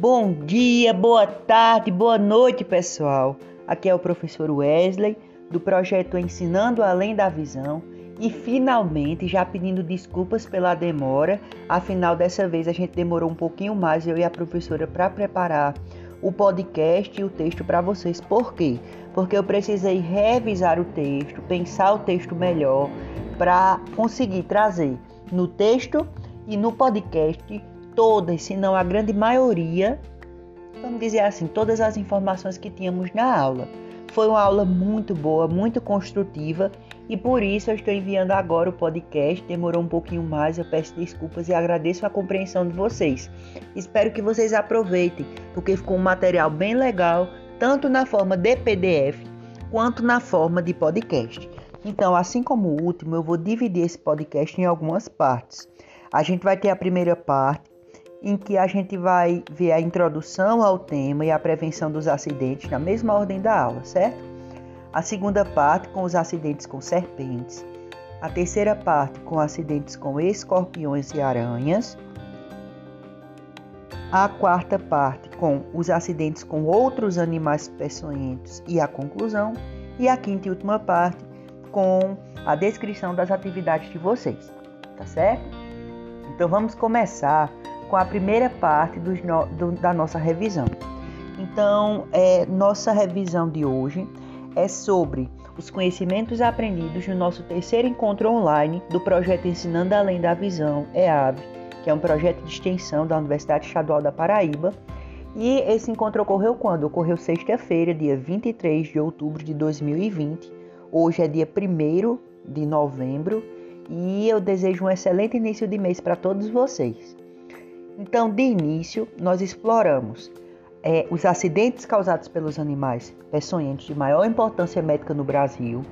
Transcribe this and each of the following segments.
Bom dia, boa tarde, boa noite, pessoal. Aqui é o professor Wesley do projeto Ensinando Além da Visão e finalmente já pedindo desculpas pela demora, afinal dessa vez a gente demorou um pouquinho mais eu e a professora para preparar o podcast e o texto para vocês. Por quê? Porque eu precisei revisar o texto, pensar o texto melhor para conseguir trazer no texto e no podcast todas, se não a grande maioria, vamos dizer assim, todas as informações que tínhamos na aula. Foi uma aula muito boa, muito construtiva e por isso eu estou enviando agora o podcast. Demorou um pouquinho mais, eu peço desculpas e agradeço a compreensão de vocês. Espero que vocês aproveitem, porque ficou um material bem legal, tanto na forma de PDF quanto na forma de podcast. Então, assim como o último, eu vou dividir esse podcast em algumas partes. A gente vai ter a primeira parte, em que a gente vai ver a introdução ao tema e a prevenção dos acidentes na mesma ordem da aula, certo? A segunda parte com os acidentes com serpentes. A terceira parte com acidentes com escorpiões e aranhas. A quarta parte com os acidentes com outros animais peçonhentos e a conclusão. E a quinta e última parte com a descrição das atividades de vocês, tá certo? Então vamos começar com a primeira parte do, da nossa revisão. Então, é, nossa revisão de hoje é sobre os conhecimentos aprendidos no nosso terceiro encontro online do projeto Ensinando Além da Visão, EAV, que é um projeto de extensão da Universidade Estadual da Paraíba. E esse encontro ocorreu quando? Ocorreu sexta-feira, dia 23 de outubro de 2020. Hoje é dia 1 de novembro e eu desejo um excelente início de mês para todos vocês. Então, de início, nós exploramos é, os acidentes causados pelos animais peçonhentos de maior importância médica no Brasil,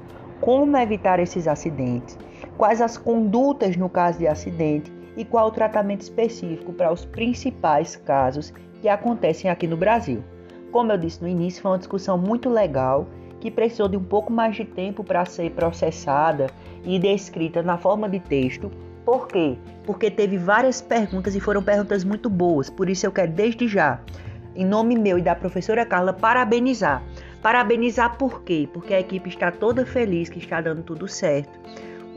como evitar esses acidentes, quais as condutas no caso de acidente e qual o tratamento específico para os principais casos que acontecem aqui no Brasil. Como eu disse no início, foi uma discussão muito legal que precisou de um pouco mais de tempo para ser processada e descrita na forma de texto, por quê? Porque teve várias perguntas e foram perguntas muito boas. Por isso eu quero desde já, em nome meu e da professora Carla, parabenizar. Parabenizar por quê? Porque a equipe está toda feliz que está dando tudo certo.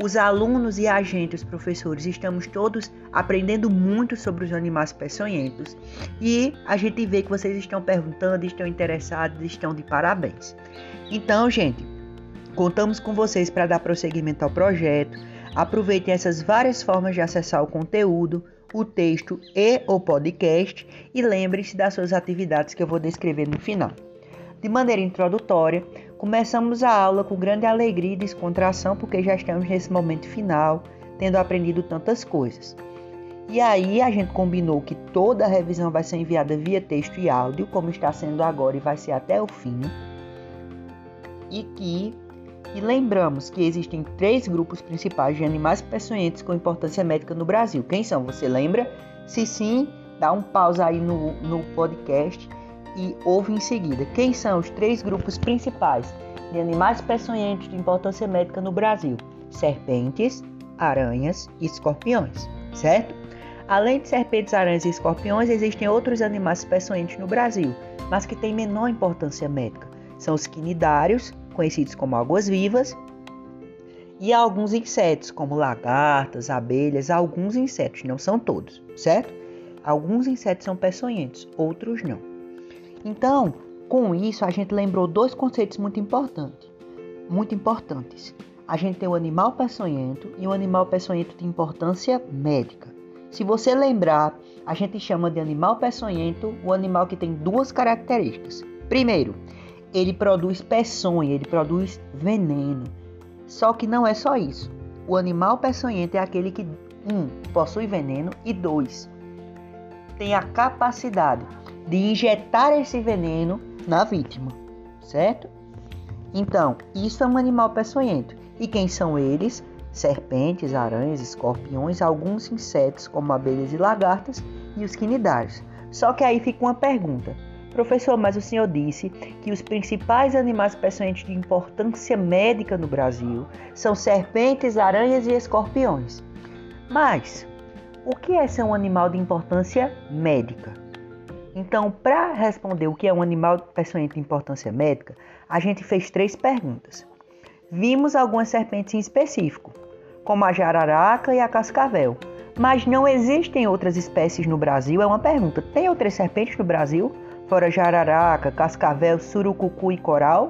Os alunos e a gente, os professores, estamos todos aprendendo muito sobre os animais peçonhentos e a gente vê que vocês estão perguntando, estão interessados, estão de parabéns. Então, gente, contamos com vocês para dar prosseguimento ao projeto Aproveitem essas várias formas de acessar o conteúdo, o texto e o podcast e lembre-se das suas atividades que eu vou descrever no final. De maneira introdutória, começamos a aula com grande alegria e descontração porque já estamos nesse momento final, tendo aprendido tantas coisas. E aí a gente combinou que toda a revisão vai ser enviada via texto e áudio, como está sendo agora e vai ser até o fim. E que e lembramos que existem três grupos principais de animais peçonhentos com importância médica no Brasil. Quem são? Você lembra? Se sim, dá um pausa aí no, no podcast e ouve em seguida. Quem são os três grupos principais de animais peçonhentos de importância médica no Brasil? Serpentes, aranhas e escorpiões, certo? Além de serpentes, aranhas e escorpiões, existem outros animais peçonhentos no Brasil, mas que têm menor importância médica. São os quinidários, conhecidos como águas-vivas, e alguns insetos, como lagartas, abelhas, alguns insetos, não são todos, certo? Alguns insetos são peçonhentos, outros não. Então, com isso, a gente lembrou dois conceitos muito importantes. Muito importantes. A gente tem o animal peçonhento e o animal peçonhento de importância médica. Se você lembrar, a gente chama de animal peçonhento o animal que tem duas características. Primeiro, ele produz peçonha, ele produz veneno. Só que não é só isso. O animal peçonhento é aquele que, um, possui veneno e dois, tem a capacidade de injetar esse veneno na vítima, certo? Então, isso é um animal peçonhento. E quem são eles? Serpentes, aranhas, escorpiões, alguns insetos como abelhas e lagartas e os quinidários. Só que aí fica uma pergunta: Professor, mas o senhor disse que os principais animais peçonhentos de importância médica no Brasil são serpentes, aranhas e escorpiões. Mas o que é ser um animal de importância médica? Então, para responder o que é um animal peçonhento de importância médica, a gente fez três perguntas. Vimos algumas serpentes em específico, como a jararaca e a cascavel, mas não existem outras espécies no Brasil? É uma pergunta. Tem outras serpentes no Brasil? Fora jararaca, cascavel, surucucu e coral?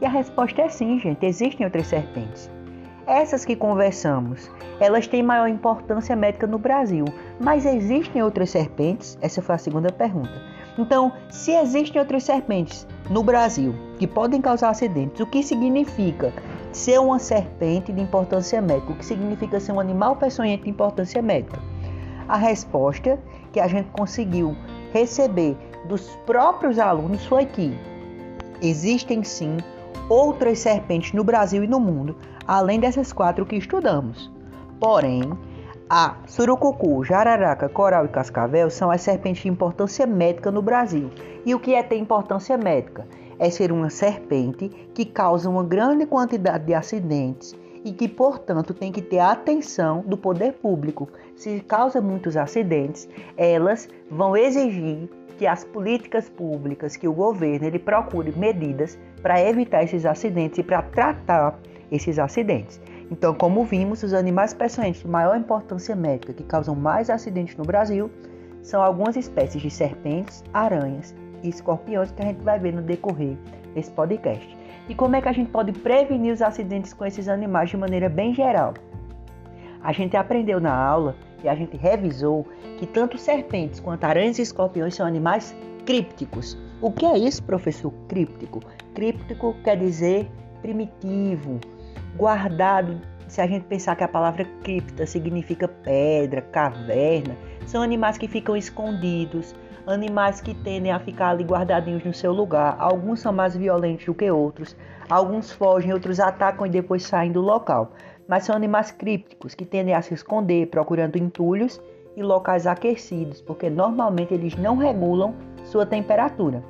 E a resposta é sim, gente. Existem outras serpentes. Essas que conversamos, elas têm maior importância médica no Brasil. Mas existem outras serpentes? Essa foi a segunda pergunta. Então, se existem outras serpentes no Brasil que podem causar acidentes, o que significa ser uma serpente de importância médica? O que significa ser um animal peçonhento de importância médica? A resposta que a gente conseguiu receber dos próprios alunos foi que existem sim outras serpentes no Brasil e no mundo, além dessas quatro que estudamos. Porém, a surucucu, jararaca, coral e cascavel são as serpentes de importância médica no Brasil. E o que é ter importância médica? É ser uma serpente que causa uma grande quantidade de acidentes e que, portanto, tem que ter a atenção do poder público. Se causa muitos acidentes, elas vão exigir que as políticas públicas, que o governo ele procure medidas para evitar esses acidentes e para tratar esses acidentes. Então, como vimos, os animais peçonhentos de maior importância médica que causam mais acidentes no Brasil são algumas espécies de serpentes, aranhas e escorpiões que a gente vai ver no decorrer desse podcast. E como é que a gente pode prevenir os acidentes com esses animais de maneira bem geral? A gente aprendeu na aula e a gente revisou que tanto serpentes quanto aranhas e escorpiões são animais crípticos. O que é isso, professor? Críptico. Críptico quer dizer primitivo, guardado. Se a gente pensar que a palavra cripta significa pedra, caverna, são animais que ficam escondidos, animais que tendem a ficar ali guardadinhos no seu lugar. Alguns são mais violentos do que outros, alguns fogem, outros atacam e depois saem do local. Mas são animais crípticos que tendem a se esconder procurando entulhos e locais aquecidos, porque normalmente eles não regulam sua temperatura.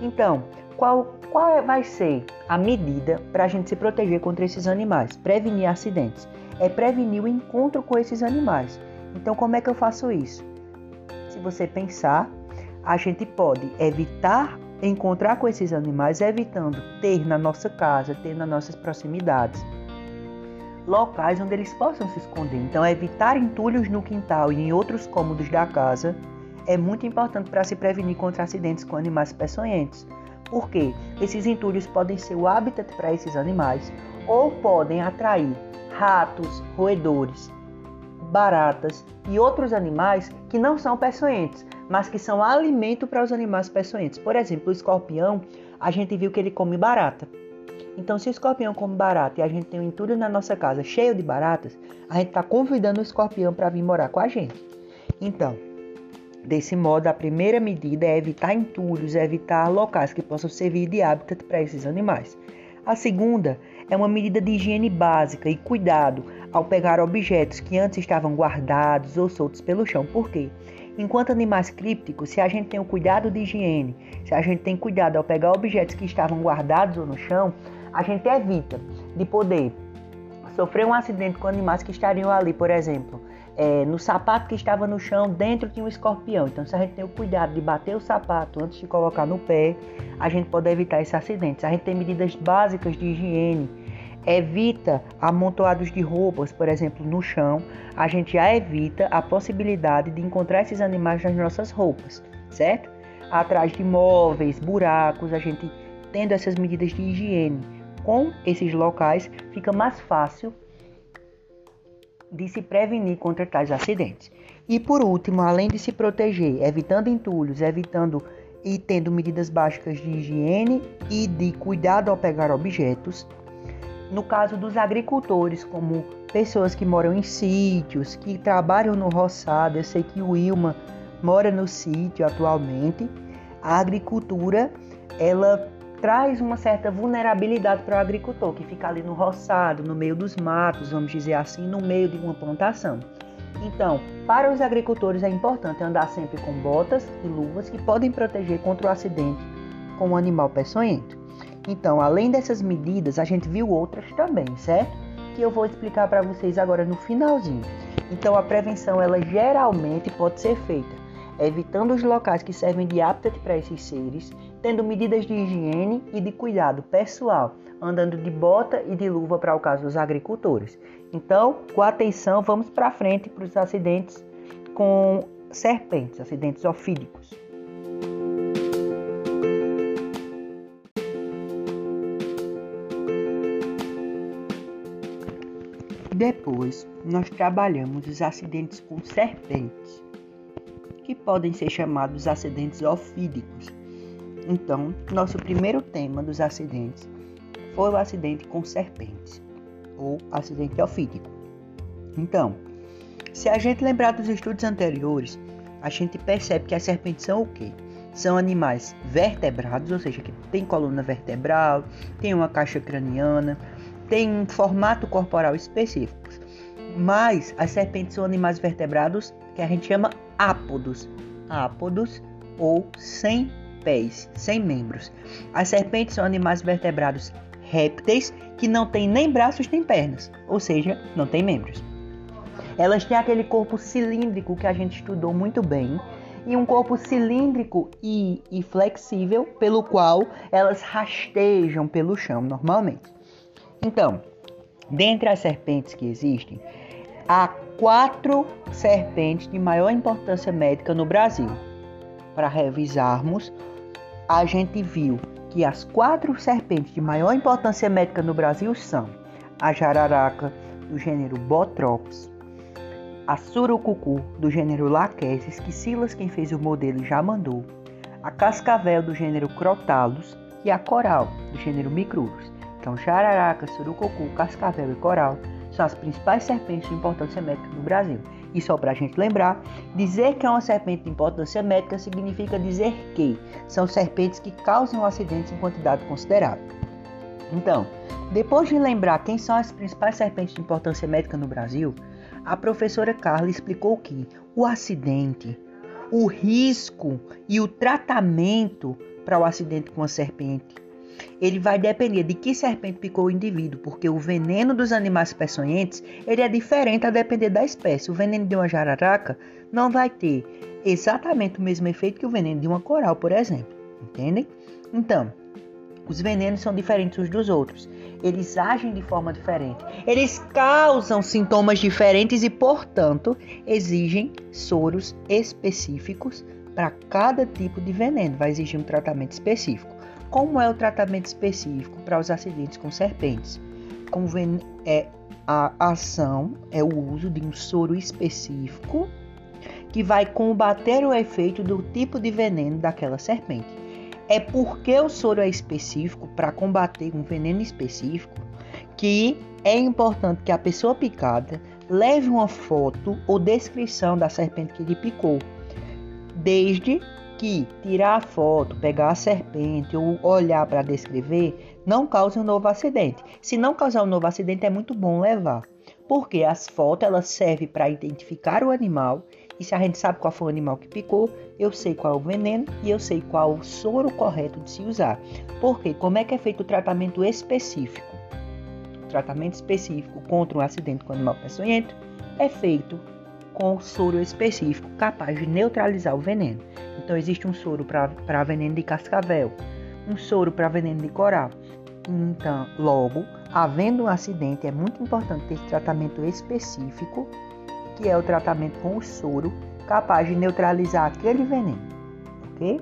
Então, qual, qual vai ser a medida para a gente se proteger contra esses animais? Prevenir acidentes. É prevenir o encontro com esses animais. Então, como é que eu faço isso? Você pensar, a gente pode evitar encontrar com esses animais, evitando ter na nossa casa, ter nas nossas proximidades locais onde eles possam se esconder. Então, evitar entulhos no quintal e em outros cômodos da casa é muito importante para se prevenir contra acidentes com animais peçonhentos. Porque esses entulhos podem ser o habitat para esses animais ou podem atrair ratos, roedores, baratas e outros animais que não são peçonhentos, mas que são alimento para os animais peçonhentos. Por exemplo, o escorpião, a gente viu que ele come barata. Então, se o escorpião come barata e a gente tem um entulho na nossa casa cheio de baratas, a gente está convidando o escorpião para vir morar com a gente. Então, Desse modo, a primeira medida é evitar entulhos, é evitar locais que possam servir de habitat para esses animais. A segunda é uma medida de higiene básica e cuidado ao pegar objetos que antes estavam guardados ou soltos pelo chão. Por quê? Enquanto animais crípticos, se a gente tem o cuidado de higiene, se a gente tem cuidado ao pegar objetos que estavam guardados ou no chão, a gente evita de poder sofrer um acidente com animais que estariam ali, por exemplo, é, no sapato que estava no chão, dentro tinha um escorpião. Então, se a gente tem o cuidado de bater o sapato antes de colocar no pé, a gente pode evitar esse acidente. A gente tem medidas básicas de higiene, evita amontoados de roupas, por exemplo, no chão. A gente já evita a possibilidade de encontrar esses animais nas nossas roupas, certo? Atrás de móveis, buracos, a gente tendo essas medidas de higiene com esses locais, fica mais fácil de se prevenir contra tais acidentes. E por último, além de se proteger, evitando entulhos, evitando e tendo medidas básicas de higiene e de cuidado ao pegar objetos, no caso dos agricultores, como pessoas que moram em sítios, que trabalham no roçado, eu sei que o Wilma mora no sítio atualmente, a agricultura ela traz uma certa vulnerabilidade para o agricultor que fica ali no roçado, no meio dos matos, vamos dizer assim, no meio de uma plantação. Então, para os agricultores é importante andar sempre com botas e luvas que podem proteger contra o acidente com o animal peçonhento. Então, além dessas medidas, a gente viu outras também, certo? Que eu vou explicar para vocês agora no finalzinho. Então, a prevenção ela geralmente pode ser feita evitando os locais que servem de hábitat para esses seres, tendo medidas de higiene e de cuidado pessoal, andando de bota e de luva para o caso dos agricultores. Então, com atenção, vamos para frente para os acidentes com serpentes, acidentes ofídicos. Depois, nós trabalhamos os acidentes com serpentes, que podem ser chamados acidentes ofídicos. Então, nosso primeiro tema dos acidentes foi o acidente com serpentes, ou acidente ofídico. Então, se a gente lembrar dos estudos anteriores, a gente percebe que as serpentes são o quê? São animais vertebrados, ou seja, que tem coluna vertebral, tem uma caixa craniana, tem um formato corporal específico. Mas as serpentes são animais vertebrados que a gente chama ápodos. Ápodos ou sem pés, sem membros. As serpentes são animais vertebrados répteis que não têm nem braços nem pernas, ou seja, não têm membros. Elas têm aquele corpo cilíndrico que a gente estudou muito bem, e um corpo cilíndrico e, e flexível, pelo qual elas rastejam pelo chão normalmente. Então, dentre as serpentes que existem, há quatro serpentes de maior importância médica no Brasil. Para revisarmos, a gente viu que as quatro serpentes de maior importância médica no Brasil são a jararaca, do gênero Botrops, a surucucu, do gênero Lachesis, que Silas, quem fez o modelo, já mandou, a cascavel, do gênero Crotalus, e a coral, do gênero Micrurus. Então, jararaca, surucucu, cascavel e coral são as principais serpentes de importância médica no Brasil. E só para a gente lembrar, dizer que é uma serpente de importância médica significa dizer que são serpentes que causam acidentes em quantidade considerável. Então, depois de lembrar quem são as principais serpentes de importância médica no Brasil, a professora Carla explicou que o acidente, o risco e o tratamento para o acidente com a serpente ele vai depender de que serpente picou o indivíduo, porque o veneno dos animais peçonhentos ele é diferente a depender da espécie. O veneno de uma jararaca não vai ter exatamente o mesmo efeito que o veneno de uma coral, por exemplo. Entendem? Então, os venenos são diferentes uns dos outros. Eles agem de forma diferente. Eles causam sintomas diferentes e, portanto, exigem soros específicos para cada tipo de veneno. Vai exigir um tratamento específico. Como é o tratamento específico para os acidentes com serpentes? Como é, a ação é o uso de um soro específico que vai combater o efeito do tipo de veneno daquela serpente. É porque o soro é específico para combater um veneno específico que é importante que a pessoa picada leve uma foto ou descrição da serpente que lhe picou, desde que tirar a foto, pegar a serpente ou olhar para descrever não cause um novo acidente. Se não causar um novo acidente, é muito bom levar, porque as fotos elas servem para identificar o animal e se a gente sabe qual foi o animal que picou, eu sei qual é o veneno e eu sei qual o soro correto de se usar. Porque como é que é feito o tratamento específico? O tratamento específico contra um acidente com animal peçonhento é feito com soro específico capaz de neutralizar o veneno. Então existe um soro para veneno de cascavel, um soro para veneno de coral. Então, logo, havendo um acidente, é muito importante ter esse tratamento específico, que é o tratamento com o soro capaz de neutralizar aquele veneno, ok?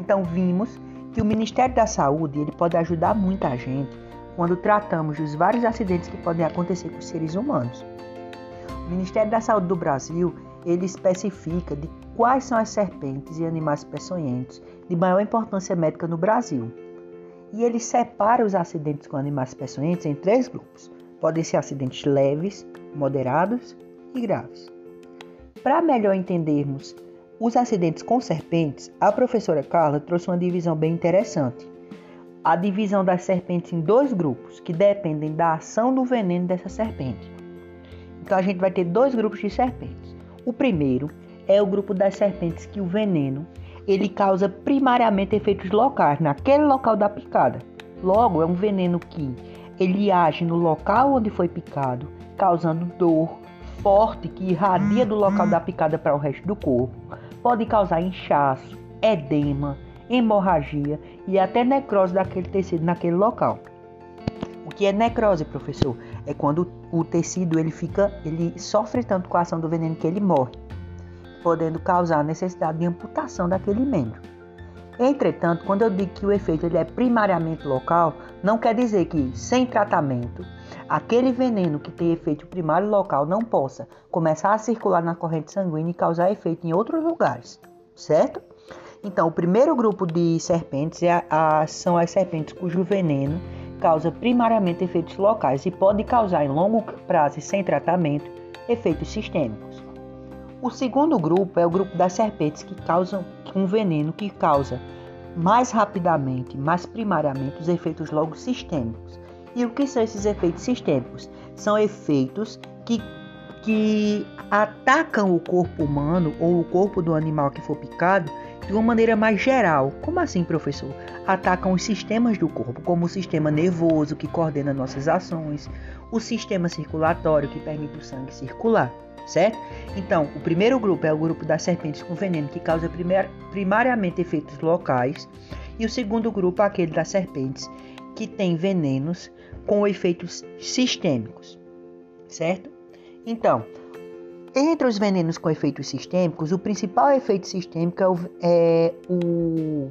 Então vimos que o Ministério da Saúde ele pode ajudar muita gente quando tratamos dos vários acidentes que podem acontecer com os seres humanos. O Ministério da Saúde do Brasil ele especifica de quais são as serpentes e animais peçonhentos de maior importância médica no Brasil. E ele separa os acidentes com animais peçonhentos em três grupos. Podem ser acidentes leves, moderados e graves. Para melhor entendermos os acidentes com serpentes, a professora Carla trouxe uma divisão bem interessante. A divisão das serpentes em dois grupos, que dependem da ação do veneno dessa serpente. Então a gente vai ter dois grupos de serpentes. O primeiro é o grupo das serpentes que o veneno ele causa primariamente efeitos locais naquele local da picada. Logo, é um veneno que ele age no local onde foi picado, causando dor forte que irradia do local da picada para o resto do corpo, pode causar inchaço, edema, hemorragia e até necrose daquele tecido naquele local. O que é necrose, professor? É quando o tecido ele fica, ele sofre tanto com a ação do veneno que ele morre, podendo causar a necessidade de amputação daquele membro. Entretanto, quando eu digo que o efeito ele é primariamente local, não quer dizer que sem tratamento aquele veneno que tem efeito primário local não possa começar a circular na corrente sanguínea e causar efeito em outros lugares, certo? Então, o primeiro grupo de serpentes é a, a, são as serpentes cujo veneno causa primariamente efeitos locais e pode causar em longo prazo e sem tratamento efeitos sistêmicos. O segundo grupo é o grupo das serpentes que causam um veneno que causa mais rapidamente, mais primariamente, os efeitos logo sistêmicos. E o que são esses efeitos sistêmicos? São efeitos que, que atacam o corpo humano ou o corpo do animal que for picado de uma maneira mais geral. Como assim, professor? Atacam os sistemas do corpo, como o sistema nervoso, que coordena nossas ações, o sistema circulatório, que permite o sangue circular, certo? Então, o primeiro grupo é o grupo das serpentes com veneno, que causa primar primariamente efeitos locais, e o segundo grupo é aquele das serpentes, que tem venenos com efeitos sistêmicos, certo? Então, entre os venenos com efeitos sistêmicos, o principal efeito sistêmico é o, é o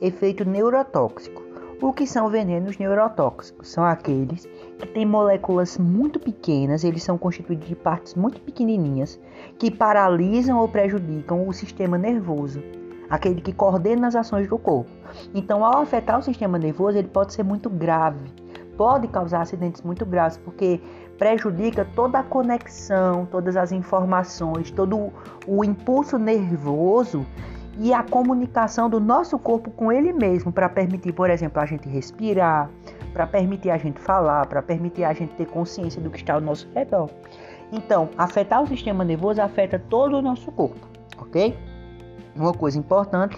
efeito neurotóxico. O que são venenos neurotóxicos? São aqueles que têm moléculas muito pequenas, eles são constituídos de partes muito pequenininhas que paralisam ou prejudicam o sistema nervoso, aquele que coordena as ações do corpo. Então, ao afetar o sistema nervoso, ele pode ser muito grave, pode causar acidentes muito graves, porque prejudica toda a conexão, todas as informações, todo o impulso nervoso e a comunicação do nosso corpo com ele mesmo para permitir, por exemplo, a gente respirar, para permitir a gente falar, para permitir a gente ter consciência do que está ao nosso redor. Então, afetar o sistema nervoso afeta todo o nosso corpo, ok? Uma coisa importante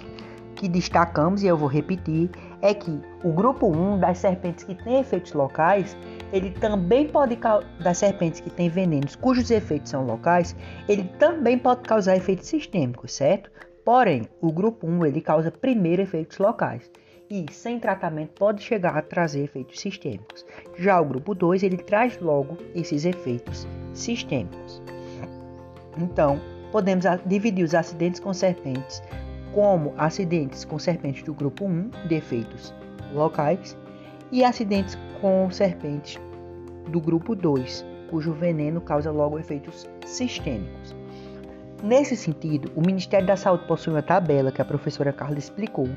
que destacamos, e eu vou repetir, é que o grupo 1 das serpentes que têm efeitos locais, ele também pode das serpentes que têm venenos cujos efeitos são locais, ele também pode causar efeitos sistêmicos, certo? Porém, o grupo 1 ele causa primeiro efeitos locais e sem tratamento pode chegar a trazer efeitos sistêmicos. Já o grupo 2 ele traz logo esses efeitos sistêmicos. Então, podemos dividir os acidentes com serpentes como acidentes com serpentes do grupo 1, defeitos locais, e acidentes com serpentes do grupo 2, cujo veneno causa logo efeitos sistêmicos. Nesse sentido, o Ministério da Saúde possui uma tabela que a professora Carla explicou,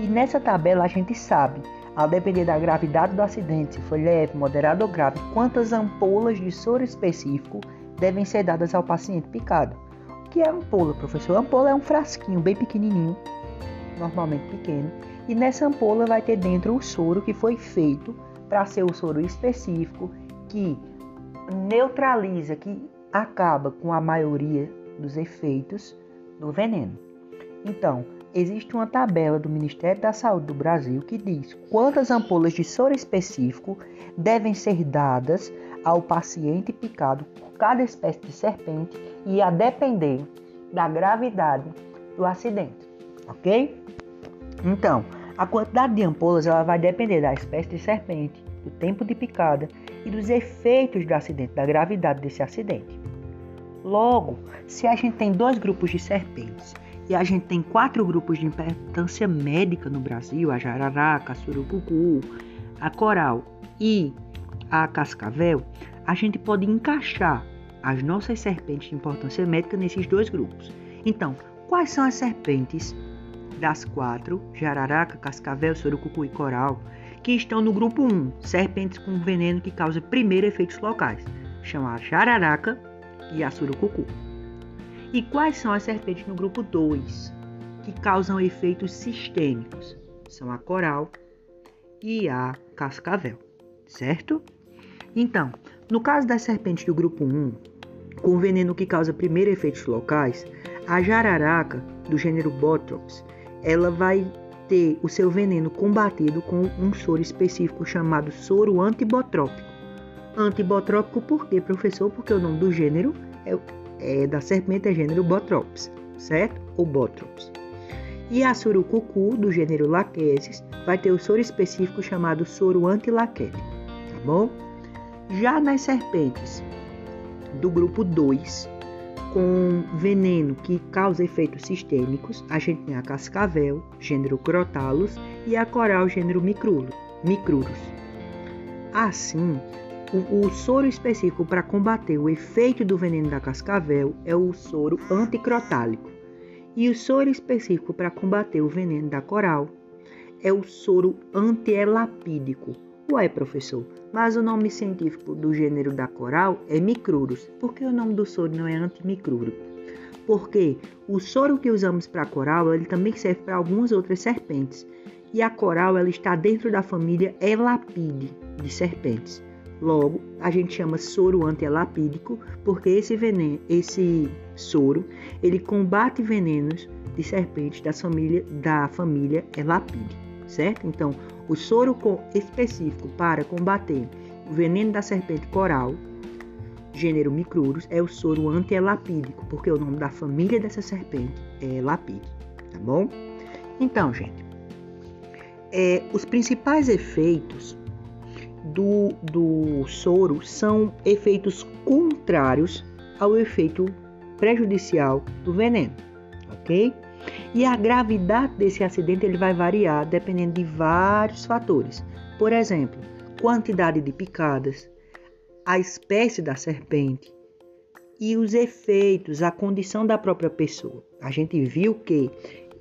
e nessa tabela a gente sabe, ao depender da gravidade do acidente, se foi leve, moderado ou grave, quantas ampolas de soro específico devem ser dadas ao paciente picado que é ampola, professor? A ampola é um frasquinho bem pequenininho, normalmente pequeno, e nessa ampola vai ter dentro o soro que foi feito para ser o soro específico que neutraliza, que acaba com a maioria dos efeitos do veneno. Então, existe uma tabela do Ministério da Saúde do Brasil que diz quantas ampolas de soro específico devem ser dadas ao paciente picado por cada espécie de serpente e a depender da gravidade do acidente, ok? Então, a quantidade de ampolas ela vai depender da espécie de serpente, do tempo de picada e dos efeitos do acidente, da gravidade desse acidente. Logo, se a gente tem dois grupos de serpentes e a gente tem quatro grupos de importância médica no Brasil, a jararaca, a surucucu, a coral e a cascavel, a gente pode encaixar as nossas serpentes de importância médica nesses dois grupos. Então, quais são as serpentes das quatro, jararaca, cascavel, surucucu e coral, que estão no grupo 1, serpentes com veneno que causa primeiro efeitos locais, chama a jararaca e a surucucu. E quais são as serpentes no grupo 2, que causam efeitos sistêmicos? São a coral e a cascavel, certo? Então, no caso das serpentes do grupo 1, com veneno que causa primeiro efeitos locais, a jararaca, do gênero Botrops, ela vai ter o seu veneno combatido com um soro específico chamado soro antibotrópico. Antibotrópico por quê, professor? Porque o nome do gênero é, é da serpente é gênero Botrops, certo? Ou Botrops. E a surucucu, do gênero Lachesis, vai ter o soro específico chamado soro antilaquético, tá bom? Já nas serpentes do grupo 2, com veneno que causa efeitos sistêmicos, a gente tem a cascavel, gênero Crotalus, e a coral, gênero Micrurus. Assim, o, soro específico para combater o efeito do veneno da cascavel é o soro anticrotálico. E o soro específico para combater o veneno da coral é o soro antielapídico. Ué, professor, mas o nome científico do gênero da coral é Micrurus. Por que o nome do soro não é antimicrúrico? Porque o soro que usamos para coral, ele também serve para algumas outras serpentes. E a coral, ela está dentro da família Elapide de serpentes. Logo, a gente chama soro antielapídico porque esse veneno, esse soro, ele combate venenos de serpentes da família da família Elapide, certo? Então, o soro específico para combater o veneno da serpente coral, gênero Micrurus, é o soro antielapídico, porque o nome da família dessa serpente é Lapide, tá bom? Então, gente, é, os principais efeitos do, do soro são efeitos contrários ao efeito prejudicial do veneno, ok? E a gravidade desse acidente ele vai variar dependendo de vários fatores. Por exemplo, quantidade de picadas, a espécie da serpente e os efeitos, a condição da própria pessoa. A gente viu que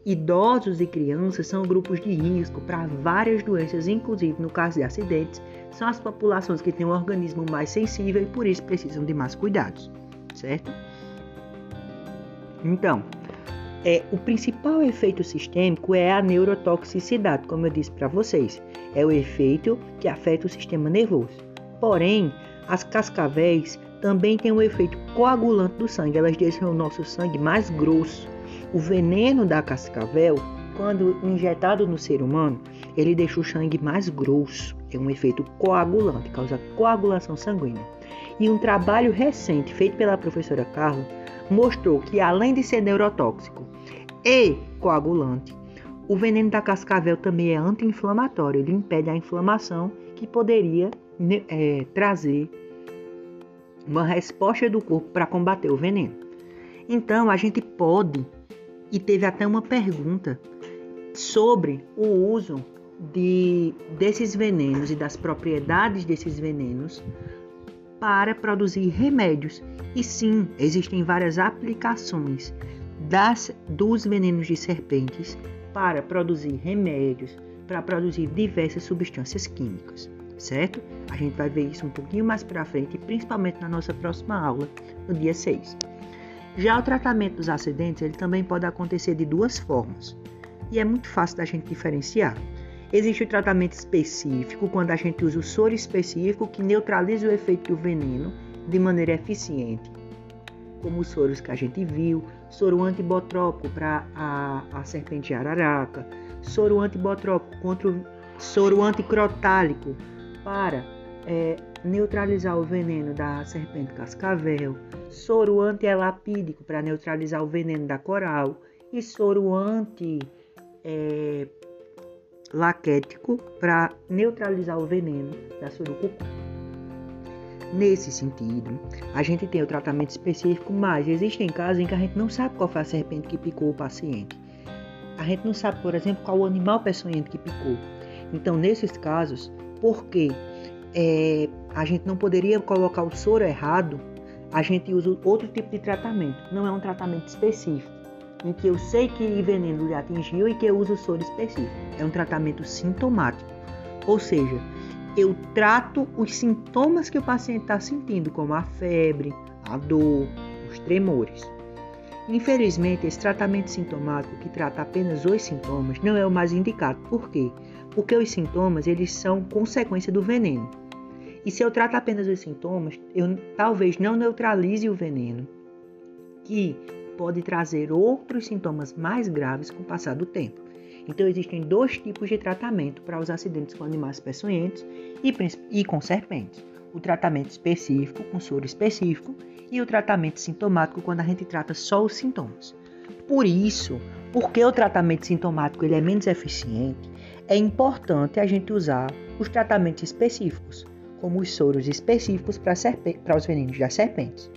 Idosos e crianças são grupos de risco para várias doenças, inclusive no caso de acidentes, são as populações que têm um organismo mais sensível e por isso precisam de mais cuidados, certo? Então, é, o principal efeito sistêmico é a neurotoxicidade, como eu disse para vocês. É o efeito que afeta o sistema nervoso. Porém, as cascavéis também têm um efeito coagulante do sangue, elas deixam o nosso sangue mais grosso o veneno da cascavel, quando injetado no ser humano, ele deixa o sangue mais grosso. É um efeito coagulante, causa coagulação sanguínea. E um trabalho recente feito pela professora Carla mostrou que além de ser neurotóxico e coagulante, o veneno da cascavel também é anti-inflamatório. Ele impede a inflamação que poderia né, é, trazer uma resposta do corpo para combater o veneno. Então, a gente pode e teve até uma pergunta sobre o uso de, desses venenos e das propriedades desses venenos para produzir remédios. E sim, existem várias aplicações das, dos venenos de serpentes para produzir remédios, para produzir diversas substâncias químicas, certo? A gente vai ver isso um pouquinho mais para frente, principalmente na nossa próxima aula, no dia 6. Já o tratamento dos acidentes ele também pode acontecer de duas formas e é muito fácil da gente diferenciar. Existe o tratamento específico, quando a gente usa o soro específico que neutraliza o efeito do veneno de maneira eficiente, como os soros que a gente viu, soro antibotrópico para a, a serpente araraca, soro antibotrópico contra o soro anticrotálico para é, neutralizar o veneno da serpente cascavel, soro antielapídico para neutralizar o veneno da coral e soro anti é, para neutralizar o veneno da surucucu. Nesse sentido, a gente tem o tratamento específico, mas existem casos em que a gente não sabe qual foi a serpente que picou o paciente. A gente não sabe, por exemplo, qual o animal peçonhento que picou. Então, nesses casos, por quê? é, a gente não poderia colocar o soro errado, a gente usa outro tipo de tratamento. Não é um tratamento específico, em que eu sei que veneno lhe atingiu e que eu uso o soro específico. É um tratamento sintomático, ou seja, eu trato os sintomas que o paciente está sentindo, como a febre, a dor, os tremores. Infelizmente, esse tratamento sintomático que trata apenas os sintomas não é o mais indicado. Por quê? Porque os sintomas eles são consequência do veneno. E se eu trato apenas os sintomas, eu talvez não neutralize o veneno, que pode trazer outros sintomas mais graves com o passar do tempo. Então, existem dois tipos de tratamento para os acidentes com animais peçonhentos e, e com serpentes: o tratamento específico, com soro específico, e o tratamento sintomático, quando a gente trata só os sintomas. Por isso, porque o tratamento sintomático ele é menos eficiente, é importante a gente usar os tratamentos específicos, como os soros específicos para os venenos das serpentes.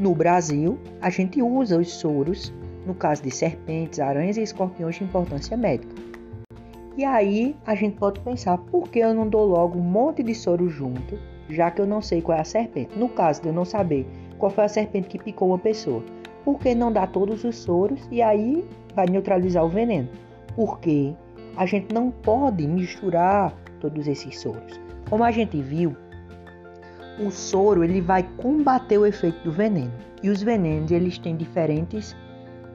No Brasil, a gente usa os soros no caso de serpentes, aranhas e escorpiões de importância médica. E aí a gente pode pensar, por que eu não dou logo um monte de soro junto, já que eu não sei qual é a serpente? No caso de eu não saber qual foi a serpente que picou uma pessoa, por que não dar todos os soros e aí vai neutralizar o veneno? Porque a gente não pode misturar todos esses soros. Como a gente viu, o soro ele vai combater o efeito do veneno. E os venenos eles têm diferentes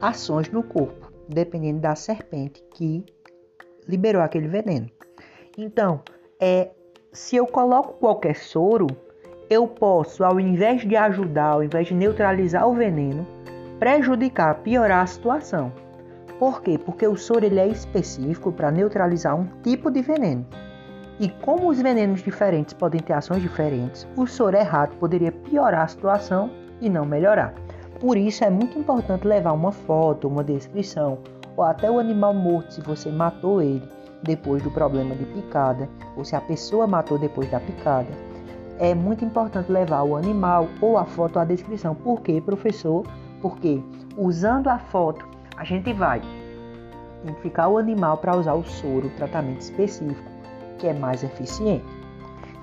ações no corpo, dependendo da serpente que liberou aquele veneno. Então, é, se eu coloco qualquer soro, eu posso, ao invés de ajudar, ao invés de neutralizar o veneno, prejudicar, piorar a situação. Por quê? Porque o soro ele é específico para neutralizar um tipo de veneno. E como os venenos diferentes podem ter ações diferentes, o soro errado poderia piorar a situação e não melhorar. Por isso é muito importante levar uma foto, uma descrição, ou até o animal morto se você matou ele depois do problema de picada, ou se a pessoa matou depois da picada. É muito importante levar o animal ou a foto à descrição. Por quê, professor? Porque usando a foto, a gente vai identificar o animal para usar o soro, o tratamento específico, que é mais eficiente.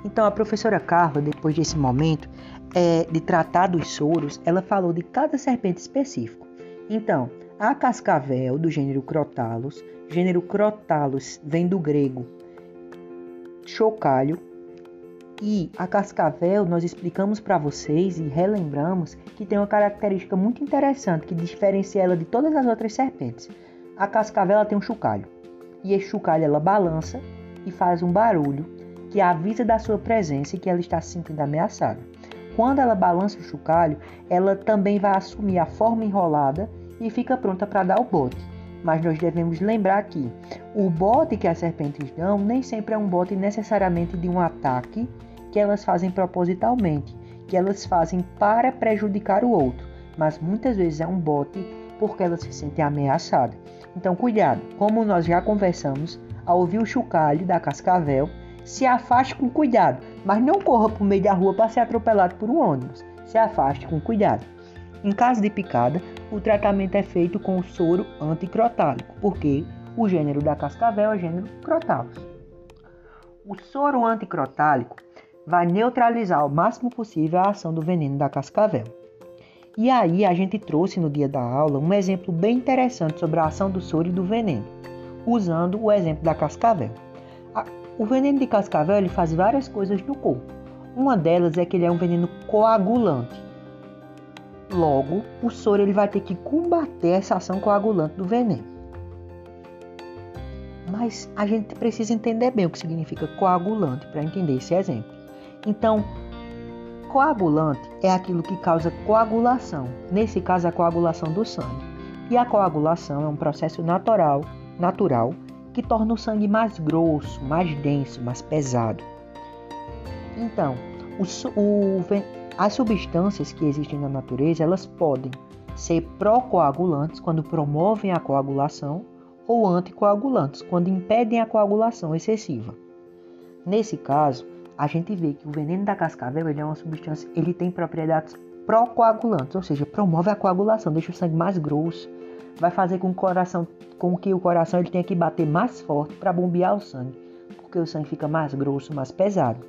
Então a professora Carla, depois desse momento, é, de tratar dos soros, ela falou de cada serpente específico. Então, a cascavel do gênero Crotalus, gênero Crotalus vem do grego chocalho, e a cascavel nós explicamos para vocês e relembramos que tem uma característica muito interessante que diferencia ela de todas as outras serpentes. A cascavel tem um chocalho, e esse chocalho ela balança e faz um barulho que avisa da sua presença e que ela está se sentindo ameaçada. Quando ela balança o chocalho, ela também vai assumir a forma enrolada e fica pronta para dar o bote. Mas nós devemos lembrar que o bote que as serpentes dão nem sempre é um bote necessariamente de um ataque que elas fazem propositalmente, que elas fazem para prejudicar o outro, mas muitas vezes é um bote porque elas se sentem ameaçadas. Então, cuidado, como nós já conversamos, ao ouvir o chocalho da cascavel, se afaste com cuidado, mas não corra o meio da rua para ser atropelado por um ônibus. Se afaste com cuidado. Em caso de picada, o tratamento é feito com o soro anticrotálico, porque o gênero da cascavel é o gênero Crotalus. O soro anticrotálico vai neutralizar o máximo possível a ação do veneno da cascavel. E aí a gente trouxe no dia da aula um exemplo bem interessante sobre a ação do soro e do veneno, usando o exemplo da cascavel. O veneno de cascavel ele faz várias coisas no corpo. Uma delas é que ele é um veneno coagulante. Logo, o soro ele vai ter que combater essa ação coagulante do veneno. Mas a gente precisa entender bem o que significa coagulante para entender esse exemplo. Então, coagulante é aquilo que causa coagulação, nesse caso a coagulação do sangue. E a coagulação é um processo natural, natural que torna o sangue mais grosso, mais denso, mais pesado. Então, o, o, as substâncias que existem na natureza, elas podem ser procoagulantes quando promovem a coagulação ou anticoagulantes quando impedem a coagulação excessiva. Nesse caso, a gente vê que o veneno da cascavel é uma substância, ele tem propriedades procoagulantes, ou seja, promove a coagulação, deixa o sangue mais grosso, vai fazer com, o coração, com que o coração ele tenha que bater mais forte para bombear o sangue, porque o sangue fica mais grosso, mais pesado.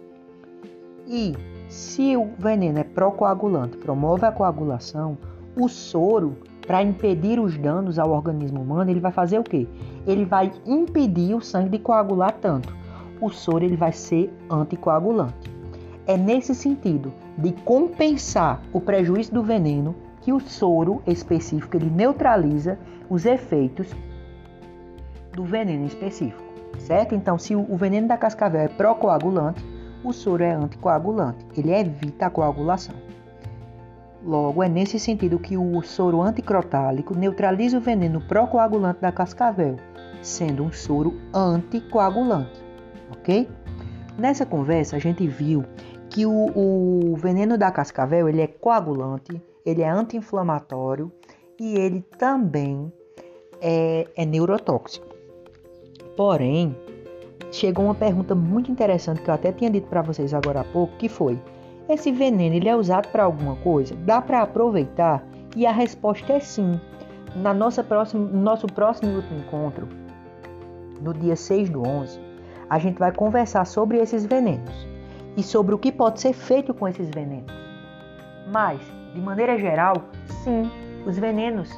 E se o veneno é procoagulante, promove a coagulação, o soro, para impedir os danos ao organismo humano, ele vai fazer o quê? Ele vai impedir o sangue de coagular tanto. O soro ele vai ser anticoagulante. É nesse sentido de compensar o prejuízo do veneno que o soro específico ele neutraliza os efeitos do veneno específico, certo? Então, se o veneno da cascavel é procoagulante, o soro é anticoagulante, ele evita a coagulação. Logo, é nesse sentido que o soro anticrotálico neutraliza o veneno procoagulante da cascavel, sendo um soro anticoagulante, ok? Nessa conversa, a gente viu que o, o veneno da cascavel ele é coagulante, ele é anti-inflamatório e ele também é, é neurotóxico. Porém, chegou uma pergunta muito interessante que eu até tinha dito para vocês agora há pouco, que foi: esse veneno ele é usado para alguma coisa? Dá para aproveitar? E a resposta é sim. Na nossa próxima, no nosso próximo último encontro, no dia 6 do 11, a gente vai conversar sobre esses venenos e sobre o que pode ser feito com esses venenos. Mas, de maneira geral, sim, os venenos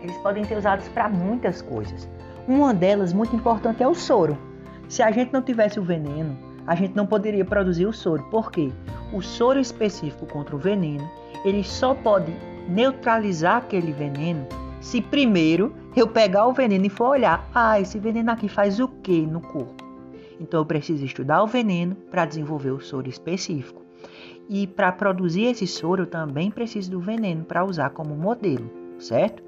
eles podem ser usados para muitas coisas. Uma delas muito importante é o soro. Se a gente não tivesse o veneno, a gente não poderia produzir o soro. Por quê? O soro específico contra o veneno, ele só pode neutralizar aquele veneno se primeiro eu pegar o veneno e for olhar, ah, esse veneno aqui faz o que no corpo? Então eu preciso estudar o veneno para desenvolver o soro específico. E para produzir esse soro também preciso do veneno para usar como modelo, certo?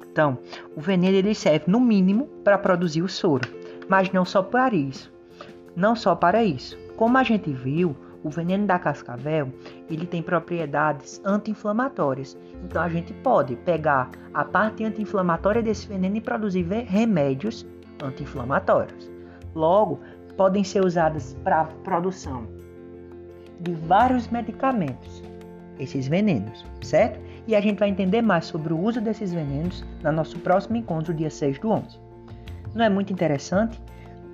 Então, o veneno ele serve no mínimo para produzir o soro, mas não só para isso. Não só para isso. Como a gente viu, o veneno da cascavel, ele tem propriedades anti-inflamatórias. Então a gente pode pegar a parte anti-inflamatória desse veneno e produzir remédios anti-inflamatórios. Logo, podem ser usadas para produção de vários medicamentos, esses venenos, certo? E a gente vai entender mais sobre o uso desses venenos no nosso próximo encontro, dia 6 do 11. Não é muito interessante?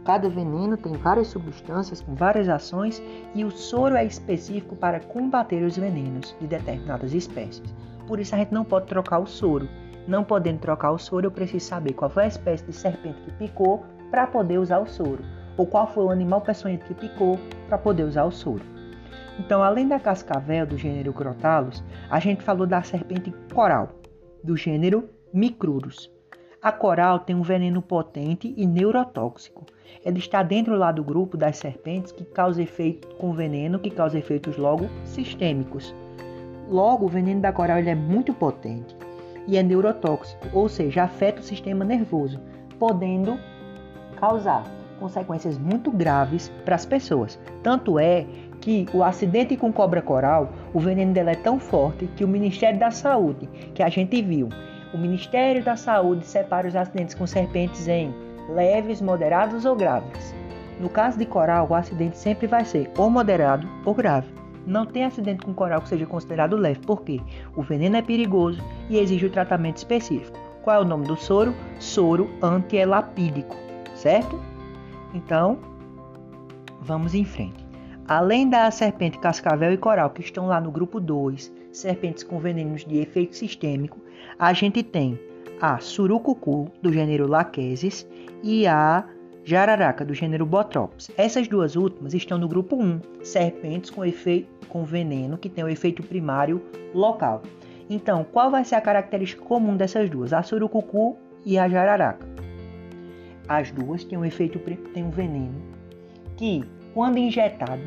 Cada veneno tem várias substâncias com várias ações e o soro é específico para combater os venenos de determinadas espécies. Por isso a gente não pode trocar o soro. Não podendo trocar o soro, eu preciso saber qual foi a espécie de serpente que picou para poder usar o soro, ou qual foi o animal peçonhento que picou para poder usar o soro. Então, além da cascavel do gênero Crotalus, a gente falou da serpente coral, do gênero Micrurus. A coral tem um veneno potente e neurotóxico. Ela está dentro lá do grupo das serpentes que causa efeito com veneno, que causa efeitos logo sistêmicos. Logo, o veneno da coral ele é muito potente e é neurotóxico, ou seja, afeta o sistema nervoso, podendo causar consequências muito graves para as pessoas. Tanto é que o acidente com cobra coral, o veneno dela é tão forte que o Ministério da Saúde, que a gente viu, o Ministério da Saúde separa os acidentes com serpentes em leves, moderados ou graves. No caso de coral, o acidente sempre vai ser ou moderado ou grave. Não tem acidente com coral que seja considerado leve, porque o veneno é perigoso e exige o tratamento específico. Qual é o nome do soro? Soro antielapídico, certo? Então, vamos em frente. Além da serpente cascavel e coral, que estão lá no grupo 2, serpentes com venenos de efeito sistêmico, a gente tem a surucucu, do gênero Lachesis, e a jararaca, do gênero Botrops. Essas duas últimas estão no grupo 1, serpentes com, efeito, com veneno que tem o efeito primário local. Então, qual vai ser a característica comum dessas duas? A surucucu e a jararaca. As duas têm um efeito têm um veneno que quando injetado,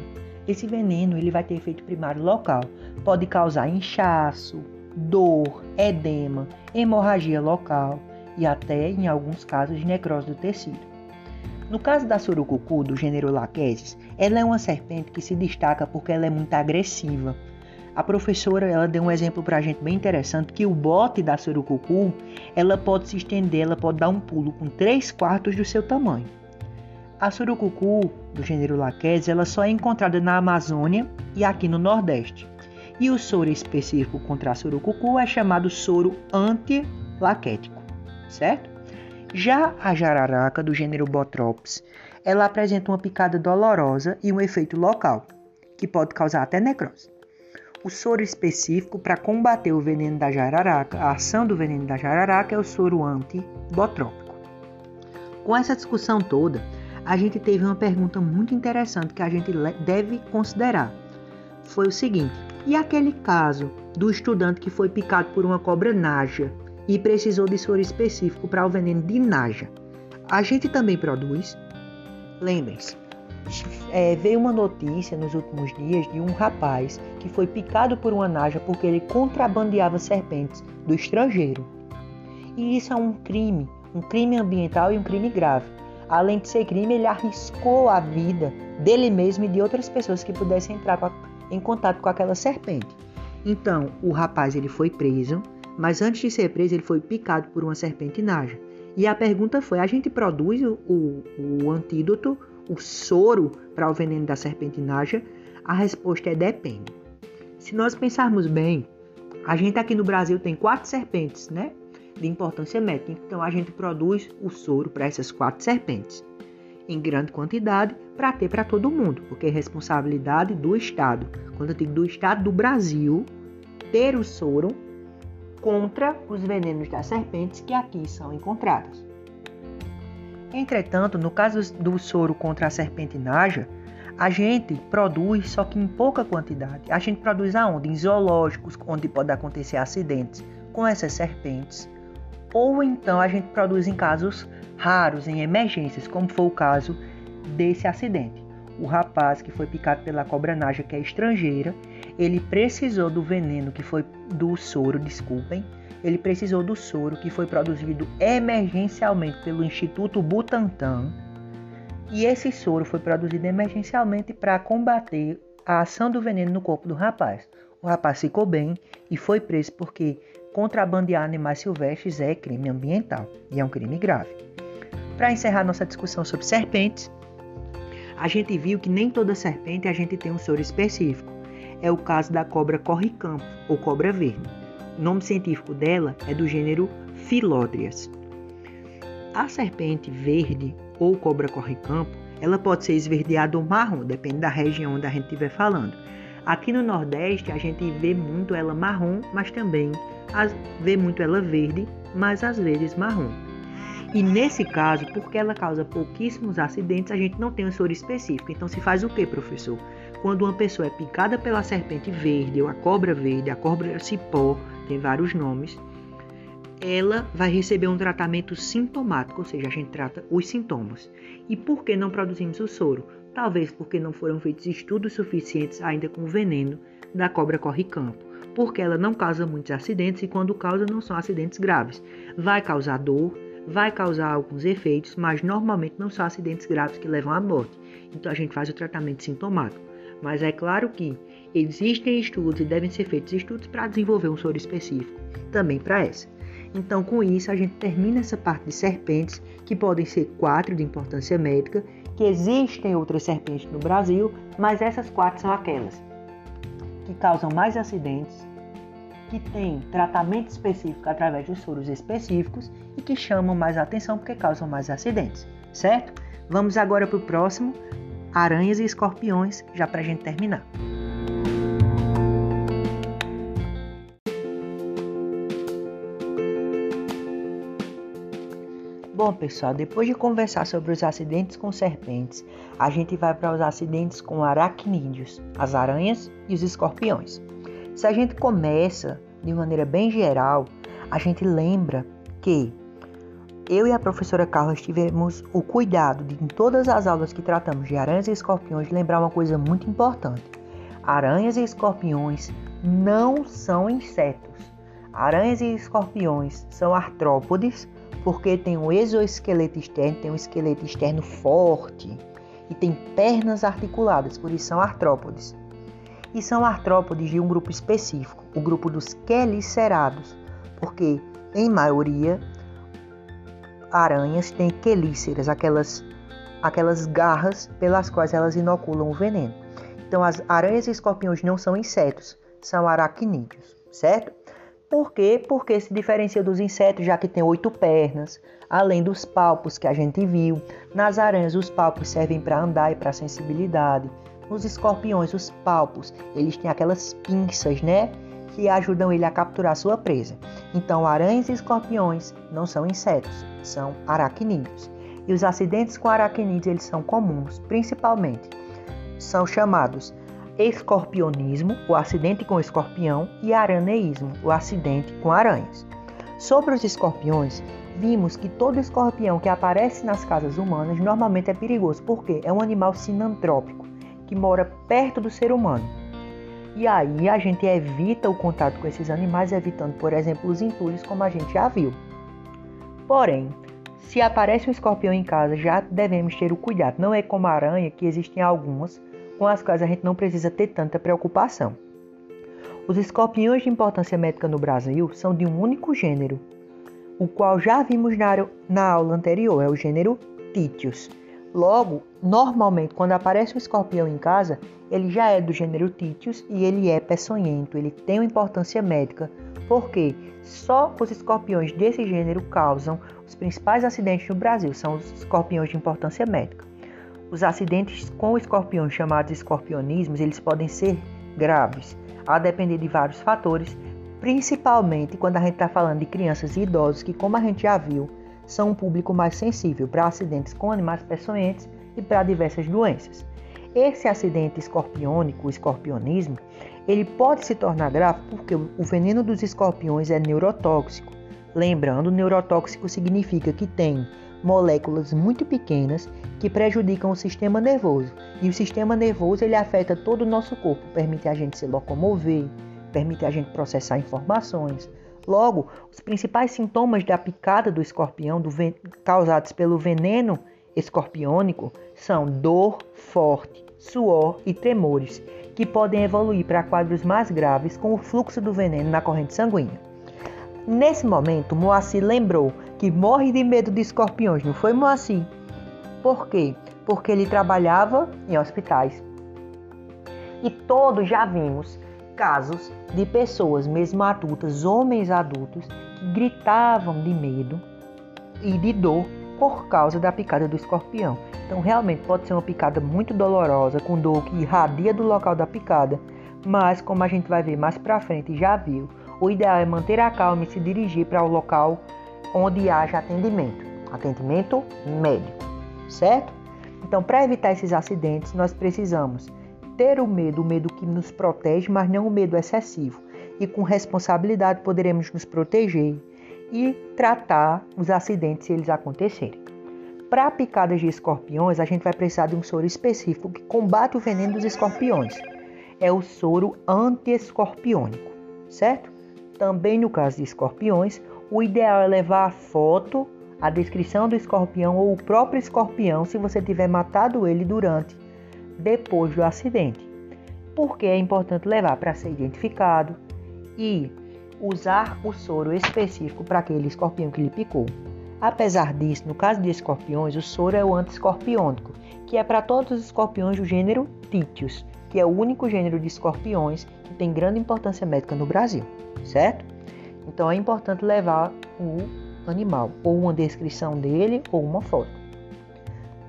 esse veneno ele vai ter efeito primário local. Pode causar inchaço, dor, edema, hemorragia local e até, em alguns casos, necrose do tecido. No caso da surucucu, do gênero Lachesis, ela é uma serpente que se destaca porque ela é muito agressiva. A professora ela deu um exemplo para a gente bem interessante que o bote da surucucu ela pode se estender, ela pode dar um pulo com 3 quartos do seu tamanho. A surucucu, do gênero Lachesis, ela só é encontrada na Amazônia e aqui no Nordeste. E o soro específico contra a surucucu é chamado soro antilaquético, certo? Já a jararaca, do gênero Botrops, ela apresenta uma picada dolorosa e um efeito local, que pode causar até necrose. O soro específico para combater o veneno da jararaca, a ação do veneno da jararaca é o soro antibotrópico. Com essa discussão toda, a gente teve uma pergunta muito interessante que a gente deve considerar. Foi o seguinte: e aquele caso do estudante que foi picado por uma cobra naja e precisou de soro específico para o veneno de naja? A gente também produz? Lembrem-se, é, veio uma notícia nos últimos dias de um rapaz que foi picado por uma naja porque ele contrabandeava serpentes do estrangeiro. E isso é um crime, um crime ambiental e um crime grave. Além de ser crime, ele arriscou a vida dele mesmo e de outras pessoas que pudessem entrar em contato com aquela serpente. Então, o rapaz ele foi preso, Mas antes de ser preso, ele foi picado por uma serpente naja. E a pergunta foi: a gente produz o, o, o antídoto, o soro para o veneno da serpente naja? A resposta é depende. Se nós pensarmos bem, a gente aqui no Brasil tem quatro serpentes, né? De importância médica. Então a gente produz o soro para essas quatro serpentes em grande quantidade para ter para todo mundo, porque é responsabilidade do Estado. Quando eu digo do Estado do Brasil, ter o soro contra os venenos das serpentes que aqui são encontrados. Entretanto, no caso do soro contra a serpente naja, a gente produz só que em pouca quantidade. A gente produz aonde? Em zoológicos, onde pode acontecer acidentes com essas serpentes. Ou então a gente produz em casos raros, em emergências, como foi o caso desse acidente. O rapaz que foi picado pela cobra naja, que é estrangeira, ele precisou do veneno que foi do soro, desculpem, ele precisou do soro que foi produzido emergencialmente pelo Instituto Butantan. E esse soro foi produzido emergencialmente para combater a ação do veneno no corpo do rapaz. O rapaz ficou bem e foi preso porque contrabandear animais silvestres é crime ambiental e é um crime grave. Para encerrar nossa discussão sobre serpentes, a gente viu que nem toda serpente a gente tem um soro específico é o caso da cobra corre-campo ou cobra verde. O nome científico dela é do gênero Philodrias. A serpente verde ou cobra corre-campo, ela pode ser esverdeada ou marrom, depende da região onde a gente estiver falando. Aqui no Nordeste a gente vê muito ela marrom, mas também vê muito ela verde, mas às vezes marrom. E nesse caso, porque ela causa pouquíssimos acidentes, a gente não tem um soro específico. Então se faz o que, professor? quando uma pessoa é picada pela serpente verde ou a cobra verde, a cobra cipó, tem vários nomes, ela vai receber um tratamento sintomático, ou seja, a gente trata os sintomas. E por que não produzimos o soro? Talvez porque não foram feitos estudos suficientes ainda com o veneno da cobra corre-campo, porque ela não causa muitos acidentes e quando causa não são acidentes graves. Vai causar dor, vai causar alguns efeitos, mas normalmente não são acidentes graves que levam à morte. Então a gente faz o tratamento sintomático. Mas é claro que existem estudos e devem ser feitos estudos para desenvolver um soro específico também para essa. Então, com isso, a gente termina essa parte de serpentes, que podem ser quatro de importância médica, que existem outras serpentes no Brasil, mas essas quatro são aquelas que causam mais acidentes, que têm tratamento específico através de soros específicos e que chamam mais atenção porque causam mais acidentes, certo? Vamos agora para o próximo, aranhas e escorpiões, já para a gente terminar. Bom, pessoal, depois de conversar sobre os acidentes com serpentes, a gente vai para os acidentes com aracnídeos, as aranhas e os escorpiões. Se a gente começa de maneira bem geral, a gente lembra que eu e a professora Carla tivemos o cuidado de, em todas as aulas que tratamos de aranhas e escorpiões, lembrar uma coisa muito importante. Aranhas e escorpiões não são insetos. Aranhas e escorpiões são artrópodes, porque tem um exoesqueleto externo, tem um esqueleto externo forte e tem pernas articuladas, por isso são artrópodes. E são artrópodes de um grupo específico, o grupo dos quelicerados, porque em maioria aranhas têm quelíceras, aquelas, aquelas garras pelas quais elas inoculam o veneno. Então, as aranhas e escorpiões não são insetos, são aracnídeos, certo? Por quê? Porque se diferencia dos insetos, já que tem oito pernas, além dos palpos que a gente viu. Nas aranhas, os palpos servem para andar e para sensibilidade. Nos escorpiões, os palpos, eles têm aquelas pinças, né? que ajudam ele a capturar sua presa. Então, aranhas e escorpiões não são insetos, são aracnídeos. E os acidentes com aracnídeos eles são comuns, principalmente são chamados escorpionismo, o acidente com escorpião, e araneísmo, o acidente com aranhas. Sobre os escorpiões, vimos que todo escorpião que aparece nas casas humanas normalmente é perigoso, porque é um animal sinantrópico que mora perto do ser humano. E aí a gente evita o contato com esses animais, evitando, por exemplo, os entulhos, como a gente já viu. Porém, se aparece um escorpião em casa, já devemos ter o cuidado. Não é como a aranha, que existem algumas com as quais a gente não precisa ter tanta preocupação. Os escorpiões de importância médica no Brasil são de um único gênero, o qual já vimos na, na aula anterior, é o gênero Titius. Logo, normalmente, quando aparece um escorpião em casa, ele já é do gênero Titius e ele é peçonhento, ele tem uma importância médica, porque só os escorpiões desse gênero causam os principais acidentes no Brasil, são os escorpiões de importância médica. Os acidentes com escorpiões chamados escorpionismos, eles podem ser graves, a depender de vários fatores, principalmente quando a gente está falando de crianças e idosos, que, como a gente já viu, são um público mais sensível para acidentes com animais peçonhentos e para diversas doenças. Esse acidente escorpiônico, o escorpionismo, ele pode se tornar grave porque o veneno dos escorpiões é neurotóxico. Lembrando, neurotóxico significa que tem moléculas muito pequenas que prejudicam o sistema nervoso. E o sistema nervoso ele afeta todo o nosso corpo, permite a gente se locomover, permite a gente processar informações. Logo, os principais sintomas da picada do escorpião do causados pelo veneno escorpiônico são dor forte, suor e tremores, que podem evoluir para quadros mais graves com o fluxo do veneno na corrente sanguínea. Nesse momento, Moacir lembrou que morre de medo de escorpiões, não foi Moacir? Por quê? Porque ele trabalhava em hospitais. E todos já vimos casos de pessoas, mesmo adultas, homens adultos, que gritavam de medo e de dor por causa da picada do escorpião. Então, realmente pode ser uma picada muito dolorosa, com dor que irradia do local da picada, mas como a gente vai ver mais para frente já viu, o ideal é manter a calma e se dirigir para o local onde haja atendimento, atendimento médico, certo? Então, para evitar esses acidentes, nós precisamos ter o medo, o medo que nos protege, mas não o medo excessivo. E com responsabilidade poderemos nos proteger e tratar os acidentes se eles acontecerem. Para picadas de escorpiões, a gente vai precisar de um soro específico que combate o veneno dos escorpiões. É o soro antiescorpiônico, certo? Também no caso de escorpiões, o ideal é levar a foto, a descrição do escorpião ou o próprio escorpião se você tiver matado ele durante depois do acidente. Porque é importante levar para ser identificado e usar o soro específico para aquele escorpião que lhe picou. Apesar disso, no caso de escorpiões, o soro é o antiescorpiônico, que é para todos os escorpiões do gênero Titius, que é o único gênero de escorpiões que tem grande importância médica no Brasil, certo? Então é importante levar o animal, ou uma descrição dele, ou uma foto.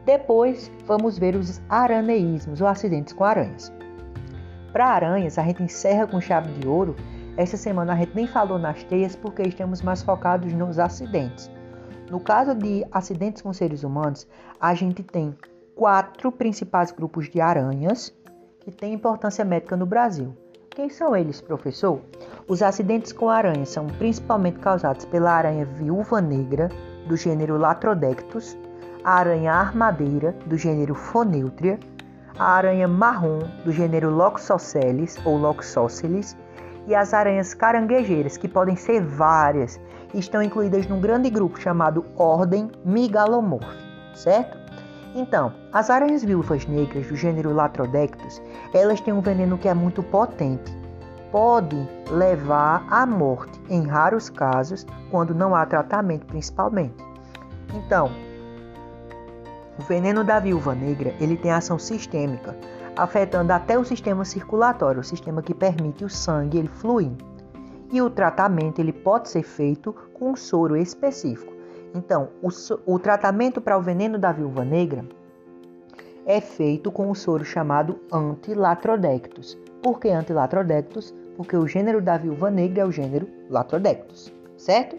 Depois, vamos ver os araneísmos, ou acidentes com aranhas. Para aranhas, a gente encerra com chave de ouro. Essa semana a gente nem falou nas teias porque estamos mais focados nos acidentes. No caso de acidentes com seres humanos, a gente tem quatro principais grupos de aranhas que têm importância médica no Brasil. Quem são eles, professor? Os acidentes com aranhas são principalmente causados pela aranha viúva negra, do gênero Latrodectus, a aranha armadeira, do gênero Phoneutria, a aranha marrom, do gênero Loxoceles ou Loxoceles, e as aranhas caranguejeiras, que podem ser várias, e estão incluídas num grande grupo chamado Ordem Migalomorph, certo? Então, as aranhas viúvas negras do gênero Latrodectus, elas têm um veneno que é muito potente. Pode levar à morte em raros casos, quando não há tratamento principalmente. Então, o veneno da viúva negra ele tem ação sistêmica, afetando até o sistema circulatório, o sistema que permite o sangue ele fluir. E o tratamento ele pode ser feito com um soro específico. Então, o, o tratamento para o veneno da viúva negra é feito com um soro chamado antilatrodectus. Por que antilatrodectus? Porque o gênero da viúva negra é o gênero Latrodectus, certo?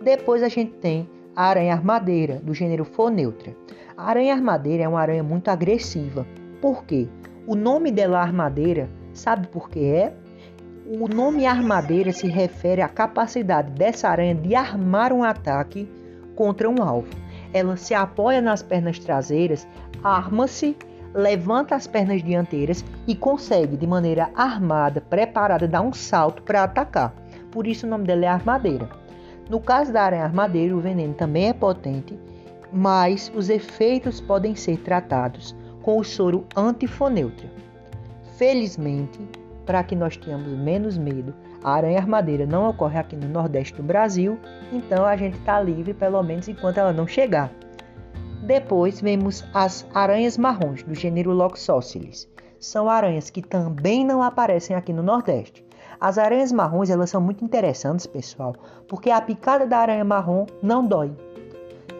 Depois a gente tem a aranha armadeira, do gênero Phoneutra. A aranha armadeira é uma aranha muito agressiva. Por quê? O nome dela armadeira, sabe por que é? O nome armadeira se refere à capacidade dessa aranha de armar um ataque contra um alvo. Ela se apoia nas pernas traseiras, arma-se, levanta as pernas dianteiras e consegue, de maneira armada, preparada, dar um salto para atacar. Por isso o nome dela é armadeira. No caso da aranha armadeira, o veneno também é potente mas os efeitos podem ser tratados com o soro antifoneutra. Felizmente, para que nós tenhamos menos medo, a aranha armadeira não ocorre aqui no Nordeste do Brasil, então a gente está livre pelo menos enquanto ela não chegar. Depois vemos as aranhas marrons do gênero Loxosceles. São aranhas que também não aparecem aqui no Nordeste. As aranhas marrons elas são muito interessantes, pessoal, porque a picada da aranha marrom não dói.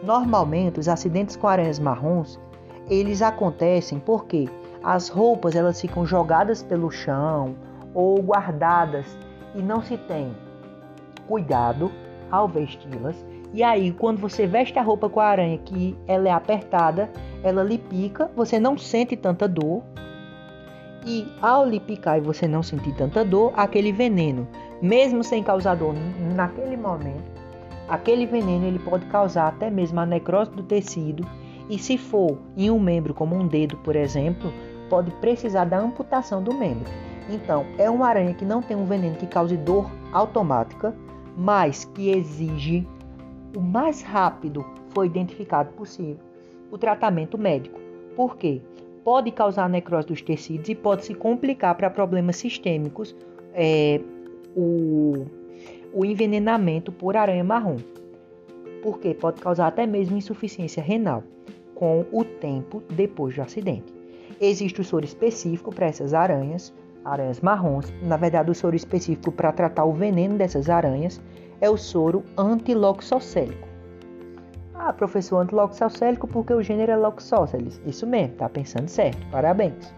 Normalmente, os acidentes com aranhas marrons eles acontecem porque as roupas elas ficam jogadas pelo chão ou guardadas e não se tem cuidado ao vesti-las. E aí, quando você veste a roupa com a aranha que ela é apertada, ela lhe pica, você não sente tanta dor. E ao lhe picar e você não sentir tanta dor, aquele veneno, mesmo sem causar dor naquele momento, aquele veneno ele pode causar até mesmo a necrose do tecido. E se for em um membro, como um dedo, por exemplo, pode precisar da amputação do membro. Então, é uma aranha que não tem um veneno que cause dor automática, mas que exige o mais rápido foi identificado possível o tratamento médico. Por quê? Pode causar necrose dos tecidos e pode se complicar para problemas sistêmicos é, o, o envenenamento por aranha marrom. Porque pode causar até mesmo insuficiência renal com o tempo depois do acidente. Existe o soro específico para essas aranhas, aranhas marrons. Na verdade, o soro específico para tratar o veneno dessas aranhas é o soro antiloxocélico. Ah, professor, antiloxocélico porque o gênero é Loxosceles. Isso mesmo, tá pensando certo. Parabéns.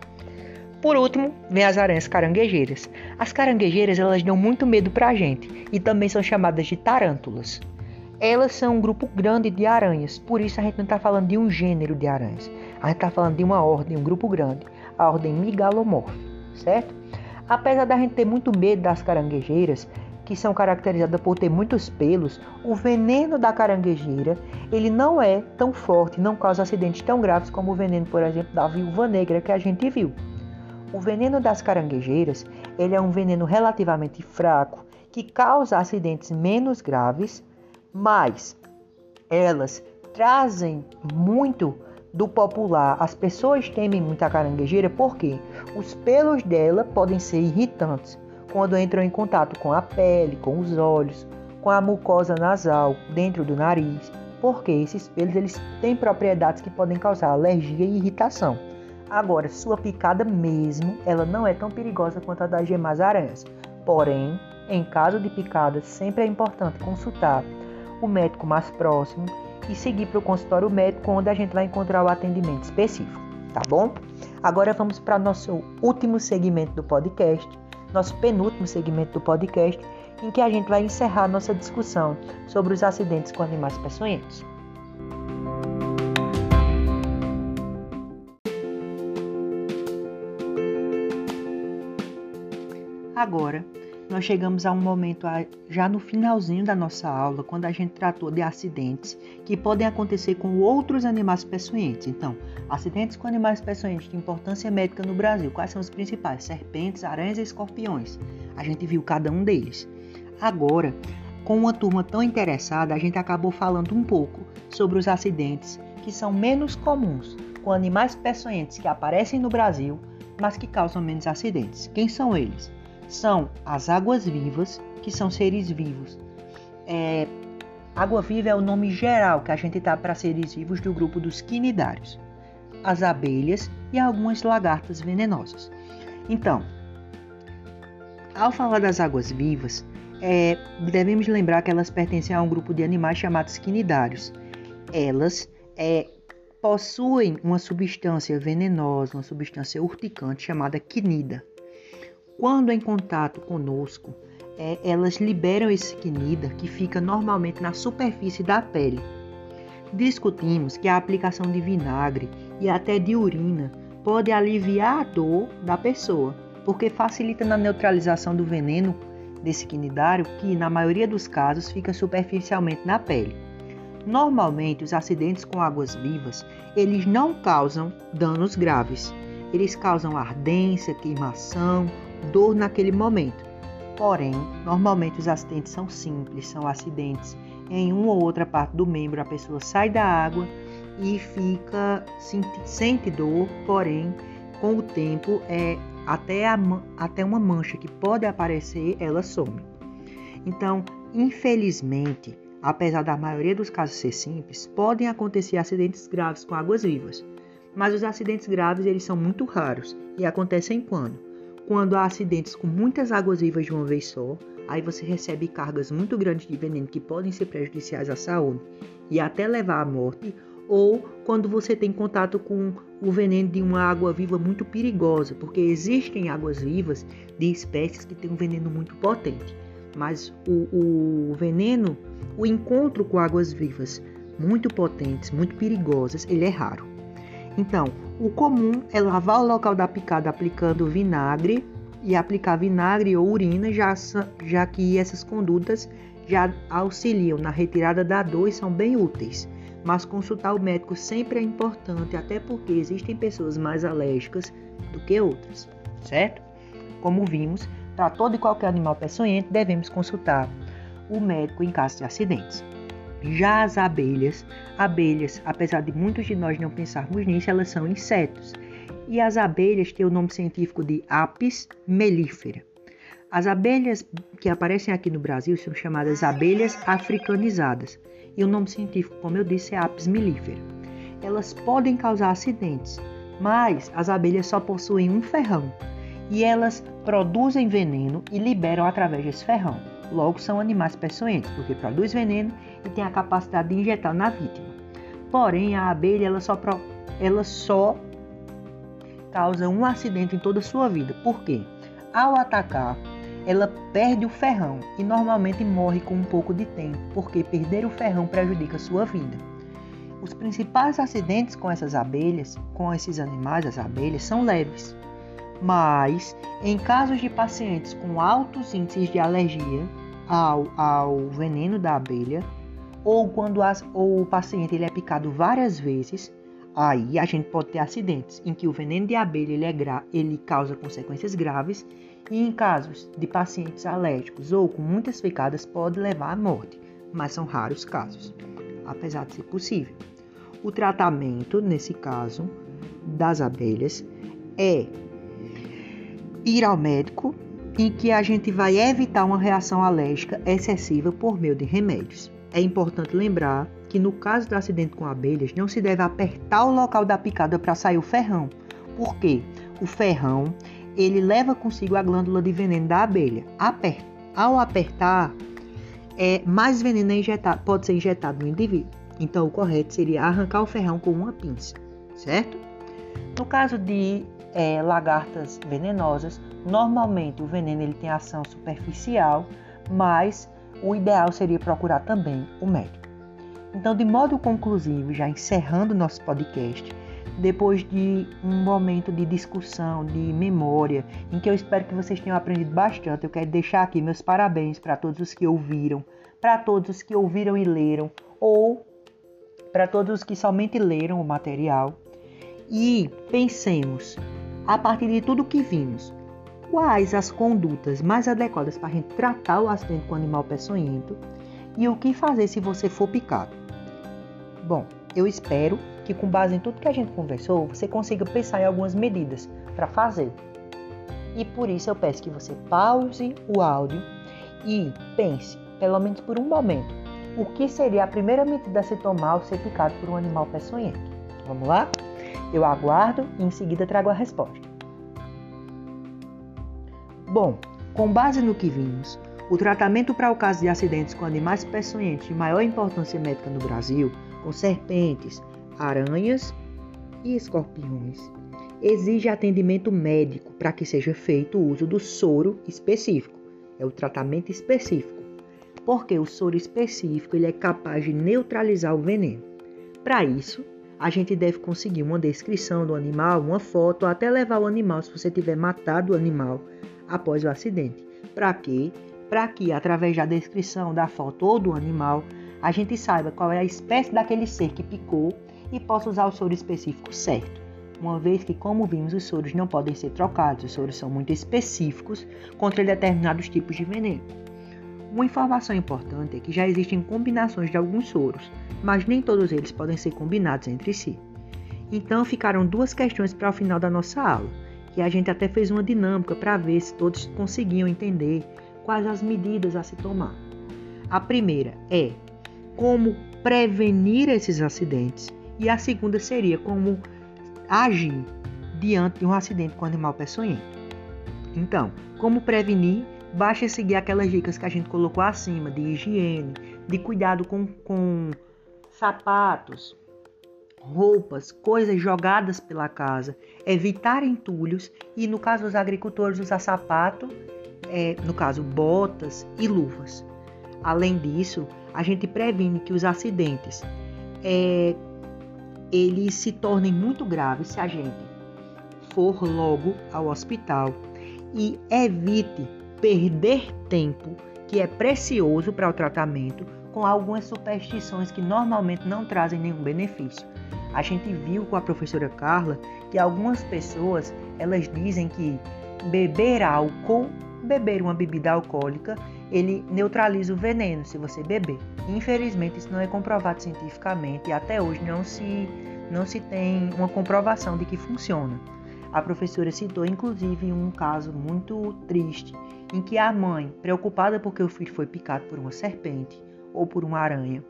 Por último, vem as aranhas caranguejeiras. As caranguejeiras, elas dão muito medo pra gente e também são chamadas de tarântulas. Elas são um grupo grande de aranhas, por isso a gente não está falando de um gênero de aranhas. A gente está falando de uma ordem, um grupo grande, a ordem Migalomorph certo? Apesar da gente ter muito medo das caranguejeiras, que são caracterizadas por ter muitos pelos, o veneno da caranguejeira ele não é tão forte, não causa acidentes tão graves como o veneno, por exemplo, da viúva negra que a gente viu. O veneno das caranguejeiras ele é um veneno relativamente fraco que causa acidentes menos graves, mas elas trazem muito do popular. As pessoas temem muito a caranguejeira porque os pelos dela podem ser irritantes quando entram em contato com a pele, com os olhos, com a mucosa nasal, dentro do nariz, porque esses pelos eles têm propriedades que podem causar alergia e irritação. Agora, sua picada mesmo, ela não é tão perigosa quanto a das demais aranhas. Porém, em caso de picada, sempre é importante consultar o médico mais próximo e seguir para o consultório médico, onde a gente vai encontrar o atendimento específico, tá bom? Agora vamos para nosso último segmento do podcast, nosso penúltimo segmento do podcast, em que a gente vai encerrar nossa discussão sobre os acidentes com animais peçonhentos. Agora, nós chegamos a um momento já no finalzinho da nossa aula, quando a gente tratou de acidentes que podem acontecer com outros animais peçonhentos. Então, acidentes com animais peçonhentos de importância médica no Brasil, quais são os principais? Serpentes, aranhas e escorpiões. A gente viu cada um deles. Agora, com uma turma tão interessada, a gente acabou falando um pouco sobre os acidentes que são menos comuns com animais peçonhentos que aparecem no Brasil, mas que causam menos acidentes. Quem são eles? São as águas vivas, que são seres vivos. É, água viva é o nome geral que a gente dá para seres vivos do grupo dos quinidários, as abelhas e algumas lagartas venenosas. Então, ao falar das águas vivas, é, devemos lembrar que elas pertencem a um grupo de animais chamados quinidários. Elas é, possuem uma substância venenosa, uma substância urticante chamada quinida. Quando em contato conosco, é, elas liberam esse quinida que fica normalmente na superfície da pele. Discutimos que a aplicação de vinagre e até de urina pode aliviar a dor da pessoa, porque facilita na neutralização do veneno desse quinidário que, na maioria dos casos, fica superficialmente na pele. Normalmente, os acidentes com águas vivas, eles não causam danos graves. Eles causam ardência, queimação dor naquele momento. Porém, normalmente os acidentes são simples, são acidentes em uma ou outra parte do membro, a pessoa sai da água e fica sente, dor, porém, com o tempo é até, a, até uma mancha que pode aparecer, ela some. Então, infelizmente, apesar da maioria dos casos ser simples, podem acontecer acidentes graves com águas vivas. Mas os acidentes graves eles são muito raros e acontecem quando? Quando há acidentes com muitas águas vivas de uma vez só, aí você recebe cargas muito grandes de veneno que podem ser prejudiciais à saúde e até levar à morte, ou quando você tem contato com o veneno de uma água viva muito perigosa, porque existem águas vivas de espécies que têm um veneno muito potente, mas o, o veneno, o encontro com águas vivas muito potentes, muito perigosas, ele é raro. Então, o comum é lavar o local da picada aplicando vinagre e aplicar vinagre ou urina, já, já que essas condutas já auxiliam na retirada da dor e são bem úteis. Mas consultar o médico sempre é importante, até porque existem pessoas mais alérgicas do que outras, certo? Como vimos, para todo e qualquer animal peçonhento devemos consultar o médico em caso de acidentes. Já as abelhas, abelhas, apesar de muitos de nós não pensarmos nisso, elas são insetos. E as abelhas têm o nome científico de Apis mellifera. As abelhas que aparecem aqui no Brasil são chamadas abelhas africanizadas. E o nome científico, como eu disse, é Apis mellifera. Elas podem causar acidentes, mas as abelhas só possuem um ferrão e elas produzem veneno e liberam através desse ferrão. Logo, são animais peçonhentos, porque produz veneno e tem a capacidade de injetar na vítima. Porém, a abelha ela só, ela só causa um acidente em toda a sua vida. Por quê? Ao atacar, ela perde o ferrão e normalmente morre com um pouco de tempo, porque perder o ferrão prejudica a sua vida. Os principais acidentes com essas abelhas, com esses animais, as abelhas, são leves. Mas, em casos de pacientes com altos índices de alergia ao, ao veneno da abelha, ou quando as, ou o paciente ele é picado várias vezes, aí a gente pode ter acidentes em que o veneno de abelha ele, é gra, ele causa consequências graves e em casos de pacientes alérgicos ou com muitas picadas pode levar à morte, mas são raros casos, apesar de ser possível. O tratamento, nesse caso, das abelhas é ir ao médico em que a gente vai evitar uma reação alérgica excessiva por meio de remédios. É importante lembrar que no caso do acidente com abelhas, não se deve apertar o local da picada para sair o ferrão, porque o ferrão ele leva consigo a glândula de veneno da abelha. Aper ao apertar, é, mais veneno é injetado, pode ser injetado no indivíduo. Então, o correto seria arrancar o ferrão com uma pinça, certo? No caso de é, lagartas venenosas, normalmente o veneno ele tem ação superficial, mas o ideal seria procurar também o médico. Então, de modo conclusivo, já encerrando nosso podcast, depois de um momento de discussão, de memória, em que eu espero que vocês tenham aprendido bastante, eu quero deixar aqui meus parabéns para todos os que ouviram, para todos os que ouviram e leram, ou para todos os que somente leram o material. E pensemos, a partir de tudo que vimos, quais as condutas mais adequadas para a gente tratar o acidente com o animal peçonhento e o que fazer se você for picado. Bom, eu espero que com base em tudo que a gente conversou, você consiga pensar em algumas medidas para fazer. E por isso eu peço que você pause o áudio e pense, pelo menos por um momento, o que seria a primeira medida a se tomar ao ser picado por um animal peçonhento. Vamos lá? Eu aguardo e em seguida trago a resposta. Bom, com base no que vimos, o tratamento para o caso de acidentes com animais peçonhentos de maior importância médica no Brasil, com serpentes, aranhas e escorpiões, exige atendimento médico para que seja feito o uso do soro específico. É o tratamento específico, porque o soro específico ele é capaz de neutralizar o veneno. Para isso, a gente deve conseguir uma descrição do animal, uma foto, até levar o animal se você tiver matado o animal após o acidente. Para quê? Para que, através da descrição da foto ou do animal, a gente saiba qual é a espécie daquele ser que picou e possa usar o soro específico certo. Uma vez que, como vimos, os soros não podem ser trocados, os soros são muito específicos contra determinados tipos de veneno. Uma informação importante é que já existem combinações de alguns soros, mas nem todos eles podem ser combinados entre si. Então ficaram duas questões para o final da nossa aula que a gente até fez uma dinâmica para ver se todos conseguiam entender quais as medidas a se tomar. A primeira é como prevenir esses acidentes e a segunda seria como agir diante de um acidente com animal peçonhento. Então, como prevenir? Basta seguir aquelas dicas que a gente colocou acima de higiene, de cuidado com, com sapatos, roupas, coisas jogadas pela casa, evitar entulhos e, no caso dos agricultores, usar sapato, é, no caso, botas e luvas. Além disso, a gente previne que os acidentes é, eles se tornem muito graves se a gente for logo ao hospital e evite perder tempo que é precioso para o tratamento com algumas superstições que normalmente não trazem nenhum benefício. A gente viu com a professora Carla que algumas pessoas elas dizem que beber álcool, beber uma bebida alcoólica, ele neutraliza o veneno se você beber. Infelizmente isso não é comprovado cientificamente e até hoje não se não se tem uma comprovação de que funciona. A professora citou inclusive um caso muito triste em que a mãe, preocupada porque o filho foi picado por uma serpente ou por uma aranha,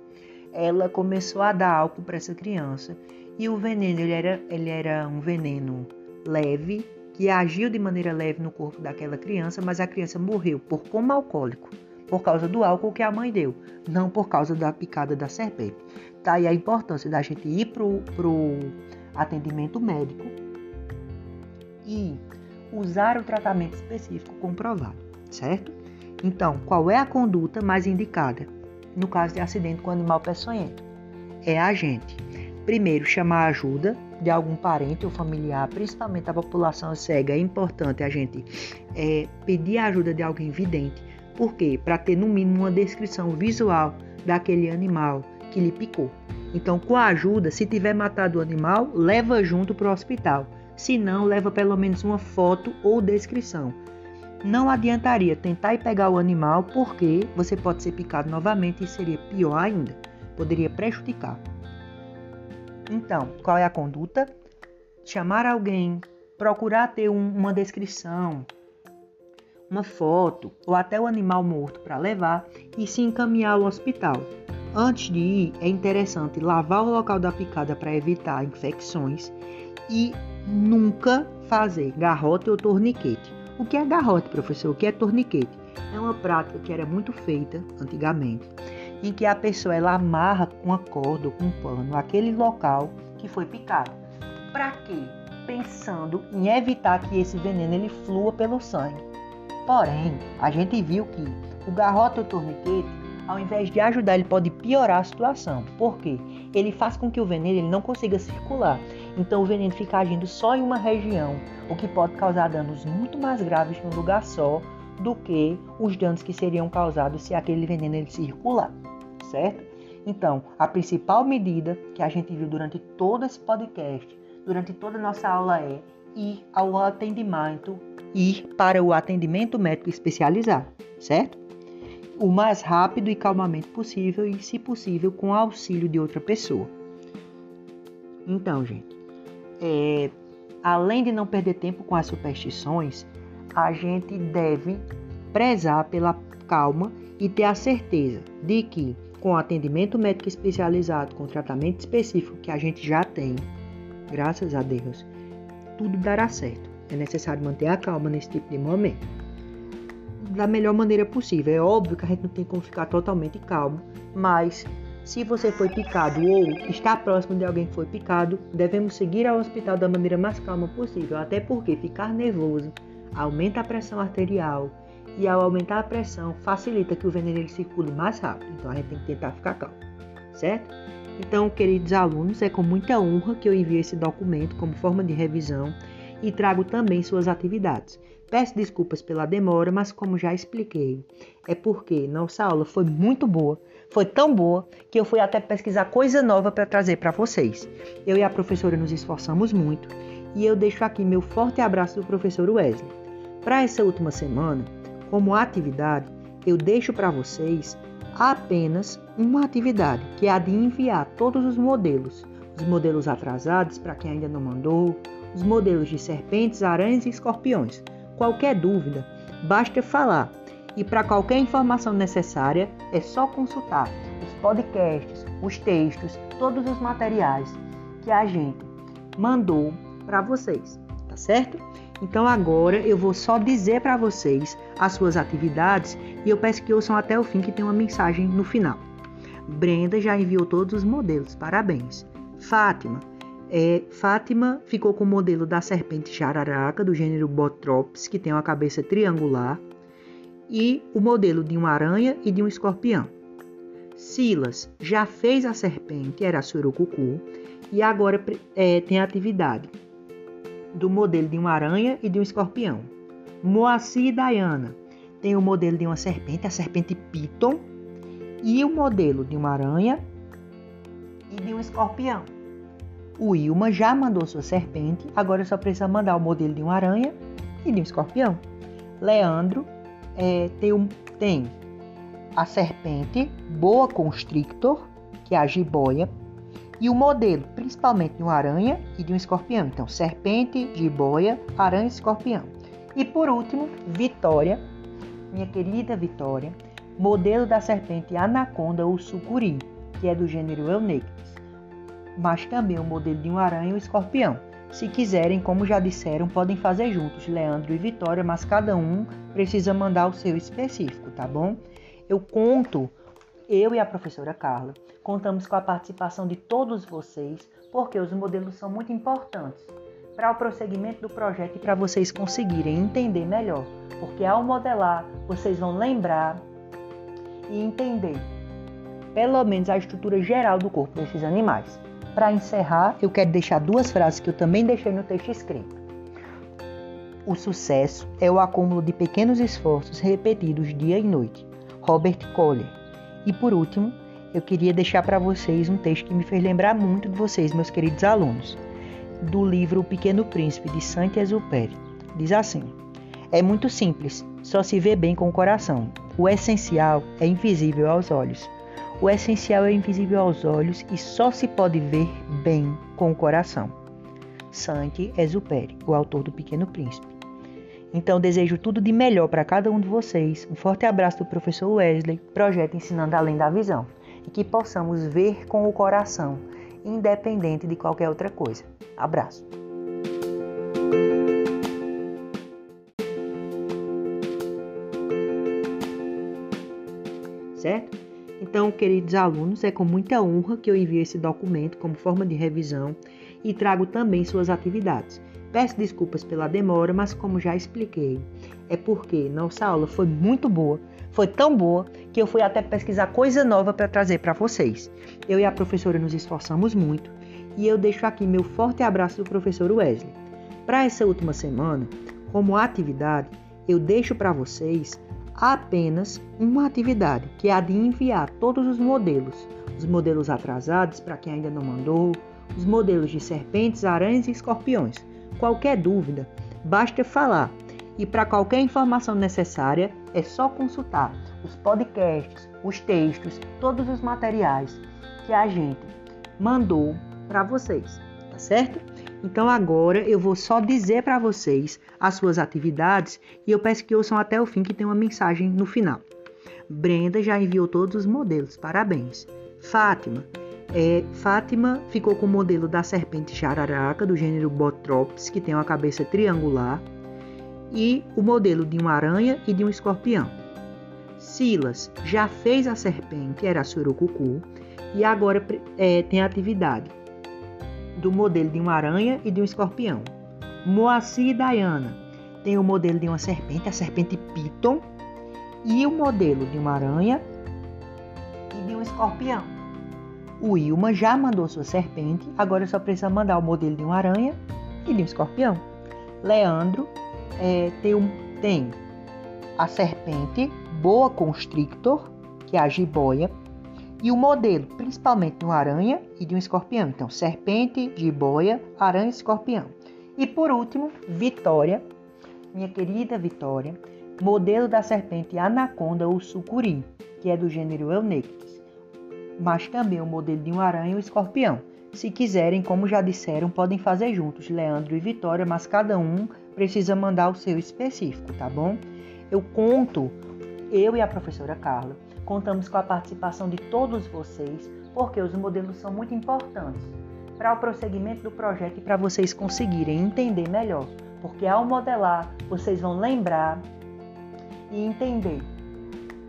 ela começou a dar álcool para essa criança e o veneno ele era, ele era um veneno leve que agiu de maneira leve no corpo daquela criança, mas a criança morreu por coma alcoólico por causa do álcool que a mãe deu, não por causa da picada da serpente. Tá aí a importância da gente ir pro, pro atendimento médico e usar o tratamento específico comprovado, certo? Então, qual é a conduta mais indicada no caso de acidente com animal peçonhento? É a gente, primeiro, chamar ajuda de algum parente ou familiar, principalmente a população cega, é importante a gente é, pedir a ajuda de alguém vidente. Por quê? Para ter no mínimo uma descrição visual daquele animal que lhe picou. Então, com a ajuda, se tiver matado o animal, leva junto para o hospital. Se não, leva pelo menos uma foto ou descrição. Não adiantaria tentar ir pegar o animal porque você pode ser picado novamente e seria pior ainda. Poderia prejudicar. Então, qual é a conduta? Chamar alguém, procurar ter um, uma descrição, uma foto ou até o animal morto para levar e se encaminhar ao hospital. Antes de ir, é interessante lavar o local da picada para evitar infecções e nunca fazer garrote ou torniquete. O que é garrote, professor? O que é torniquete? É uma prática que era muito feita antigamente, em que a pessoa ela amarra com uma corda ou com um pano aquele local que foi picado. Para quê? Pensando em evitar que esse veneno ele flua pelo sangue. Porém, a gente viu que o garrote ou torniquete, ao invés de ajudar, ele pode piorar a situação. Por quê? Ele faz com que o veneno ele não consiga circular então o veneno fica agindo só em uma região, o que pode causar danos muito mais graves num lugar só do que os danos que seriam causados se aquele veneno ele circular, certo? Então, a principal medida que a gente viu durante todo esse podcast, durante toda a nossa aula é ir ao atendimento, ir para o atendimento médico especializado, certo? O mais rápido e calmamente possível e, se possível, com auxílio de outra pessoa. Então, gente, é, além de não perder tempo com as superstições, a gente deve prezar pela calma e ter a certeza de que, com atendimento médico especializado, com tratamento específico que a gente já tem, graças a Deus, tudo dará certo. É necessário manter a calma nesse tipo de momento. Da melhor maneira possível. É óbvio que a gente não tem como ficar totalmente calmo, mas se você foi picado ou está próximo de alguém que foi picado, devemos seguir ao hospital da maneira mais calma possível, até porque ficar nervoso aumenta a pressão arterial e ao aumentar a pressão facilita que o veneno circule mais rápido. Então a gente tem que tentar ficar calmo, certo? Então, queridos alunos, é com muita honra que eu envio esse documento como forma de revisão e trago também suas atividades. Peço desculpas pela demora, mas como já expliquei, é porque nossa aula foi muito boa foi tão boa que eu fui até pesquisar coisa nova para trazer para vocês. Eu e a professora nos esforçamos muito e eu deixo aqui meu forte abraço do professor Wesley. Para essa última semana, como atividade, eu deixo para vocês apenas uma atividade, que é a de enviar todos os modelos, os modelos atrasados para quem ainda não mandou, os modelos de serpentes, aranhas e escorpiões. Qualquer dúvida, basta falar. E para qualquer informação necessária, é só consultar os podcasts, os textos, todos os materiais que a gente mandou para vocês, tá certo? Então agora eu vou só dizer para vocês as suas atividades e eu peço que ouçam até o fim que tem uma mensagem no final. Brenda já enviou todos os modelos, parabéns. Fátima, é, Fátima ficou com o modelo da serpente jararaca do gênero Botrops, que tem uma cabeça triangular, e o modelo de uma aranha e de um escorpião. Silas já fez a serpente, era a surucucu, e agora é, tem a atividade do modelo de uma aranha e de um escorpião. Moacir e Diana tem o modelo de uma serpente, a serpente Piton, e o modelo de uma aranha e de um escorpião. O Ilma já mandou sua serpente, agora só precisa mandar o modelo de uma aranha e de um escorpião. Leandro é, tem, um, tem a serpente boa constrictor, que é a jiboia, e o modelo, principalmente de uma aranha e de um escorpião. Então, serpente, jiboia, aranha e escorpião. E por último, Vitória, minha querida Vitória, modelo da serpente anaconda ou sucuri, que é do gênero Eunectes, mas também o modelo de um aranha e um escorpião. Se quiserem, como já disseram, podem fazer juntos, Leandro e Vitória, mas cada um precisa mandar o seu específico, tá bom? Eu conto eu e a professora Carla contamos com a participação de todos vocês, porque os modelos são muito importantes para o prosseguimento do projeto e para vocês conseguirem entender melhor. Porque ao modelar, vocês vão lembrar e entender pelo menos a estrutura geral do corpo desses animais. Para encerrar, eu quero deixar duas frases que eu também deixei no texto escrito. O sucesso é o acúmulo de pequenos esforços repetidos dia e noite. Robert Collier. E por último, eu queria deixar para vocês um texto que me fez lembrar muito de vocês, meus queridos alunos, do livro O Pequeno Príncipe de Saint-Exupéry. Diz assim: É muito simples, só se vê bem com o coração. O essencial é invisível aos olhos. O essencial é invisível aos olhos e só se pode ver bem com o coração. Saint-Exupéry, o autor do Pequeno Príncipe. Então, desejo tudo de melhor para cada um de vocês. Um forte abraço do professor Wesley, projeto Ensinando Além da Visão. E que possamos ver com o coração, independente de qualquer outra coisa. Abraço. Certo? Então, queridos alunos, é com muita honra que eu envio esse documento como forma de revisão e trago também suas atividades. Peço desculpas pela demora, mas como já expliquei, é porque nossa aula foi muito boa, foi tão boa que eu fui até pesquisar coisa nova para trazer para vocês. Eu e a professora nos esforçamos muito e eu deixo aqui meu forte abraço do professor Wesley. Para essa última semana, como atividade, eu deixo para vocês apenas uma atividade, que é a de enviar todos os modelos, os modelos atrasados para quem ainda não mandou, os modelos de serpentes, aranhas e escorpiões Qualquer dúvida, basta falar. E para qualquer informação necessária, é só consultar os podcasts, os textos, todos os materiais que a gente mandou para vocês, tá certo? Então agora eu vou só dizer para vocês as suas atividades e eu peço que ouçam até o fim que tem uma mensagem no final. Brenda já enviou todos os modelos, parabéns. Fátima, é, Fátima ficou com o modelo da serpente jararaca do gênero Botrops, que tem uma cabeça triangular, e o modelo de uma aranha e de um escorpião. Silas já fez a serpente, era surucucu, e agora é, tem atividade do modelo de uma aranha e de um escorpião. Moacir e Diana tem o modelo de uma serpente, a serpente Piton, e o modelo de uma aranha e de um escorpião. O Ilma já mandou sua serpente, agora só precisa mandar o modelo de uma aranha e de um escorpião. Leandro é, tem, um, tem a serpente boa constrictor, que é a jiboia, e o modelo principalmente de uma aranha e de um escorpião. Então, serpente, jiboia, aranha e escorpião. E por último, Vitória, minha querida Vitória, modelo da serpente anaconda ou sucuri, que é do gênero Eunectes mas também o modelo de uma aranha e um escorpião. Se quiserem, como já disseram, podem fazer juntos, Leandro e Vitória, mas cada um precisa mandar o seu específico, tá bom? Eu conto, eu e a professora Carla, contamos com a participação de todos vocês, porque os modelos são muito importantes para o prosseguimento do projeto e para vocês conseguirem entender melhor. Porque ao modelar, vocês vão lembrar e entender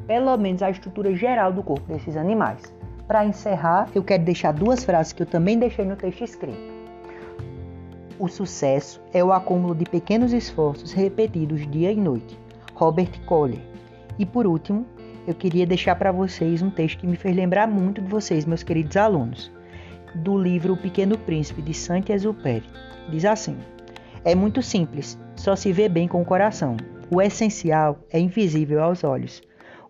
pelo menos a estrutura geral do corpo desses animais. Para encerrar, eu quero deixar duas frases que eu também deixei no texto escrito. O sucesso é o acúmulo de pequenos esforços repetidos dia e noite. Robert Collier. E por último, eu queria deixar para vocês um texto que me fez lembrar muito de vocês, meus queridos alunos, do livro O Pequeno Príncipe de Saint-Exupéry. Diz assim: É muito simples, só se vê bem com o coração. O essencial é invisível aos olhos.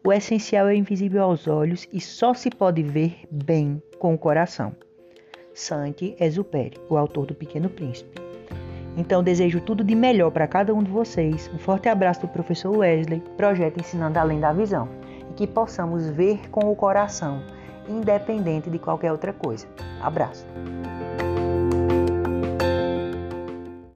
O essencial é invisível aos olhos e só se pode ver bem com o coração. Saint-Exupéry, o autor do Pequeno Príncipe. Então desejo tudo de melhor para cada um de vocês. Um forte abraço do professor Wesley, projeto Ensinando Além da Visão, e que possamos ver com o coração, independente de qualquer outra coisa. Abraço.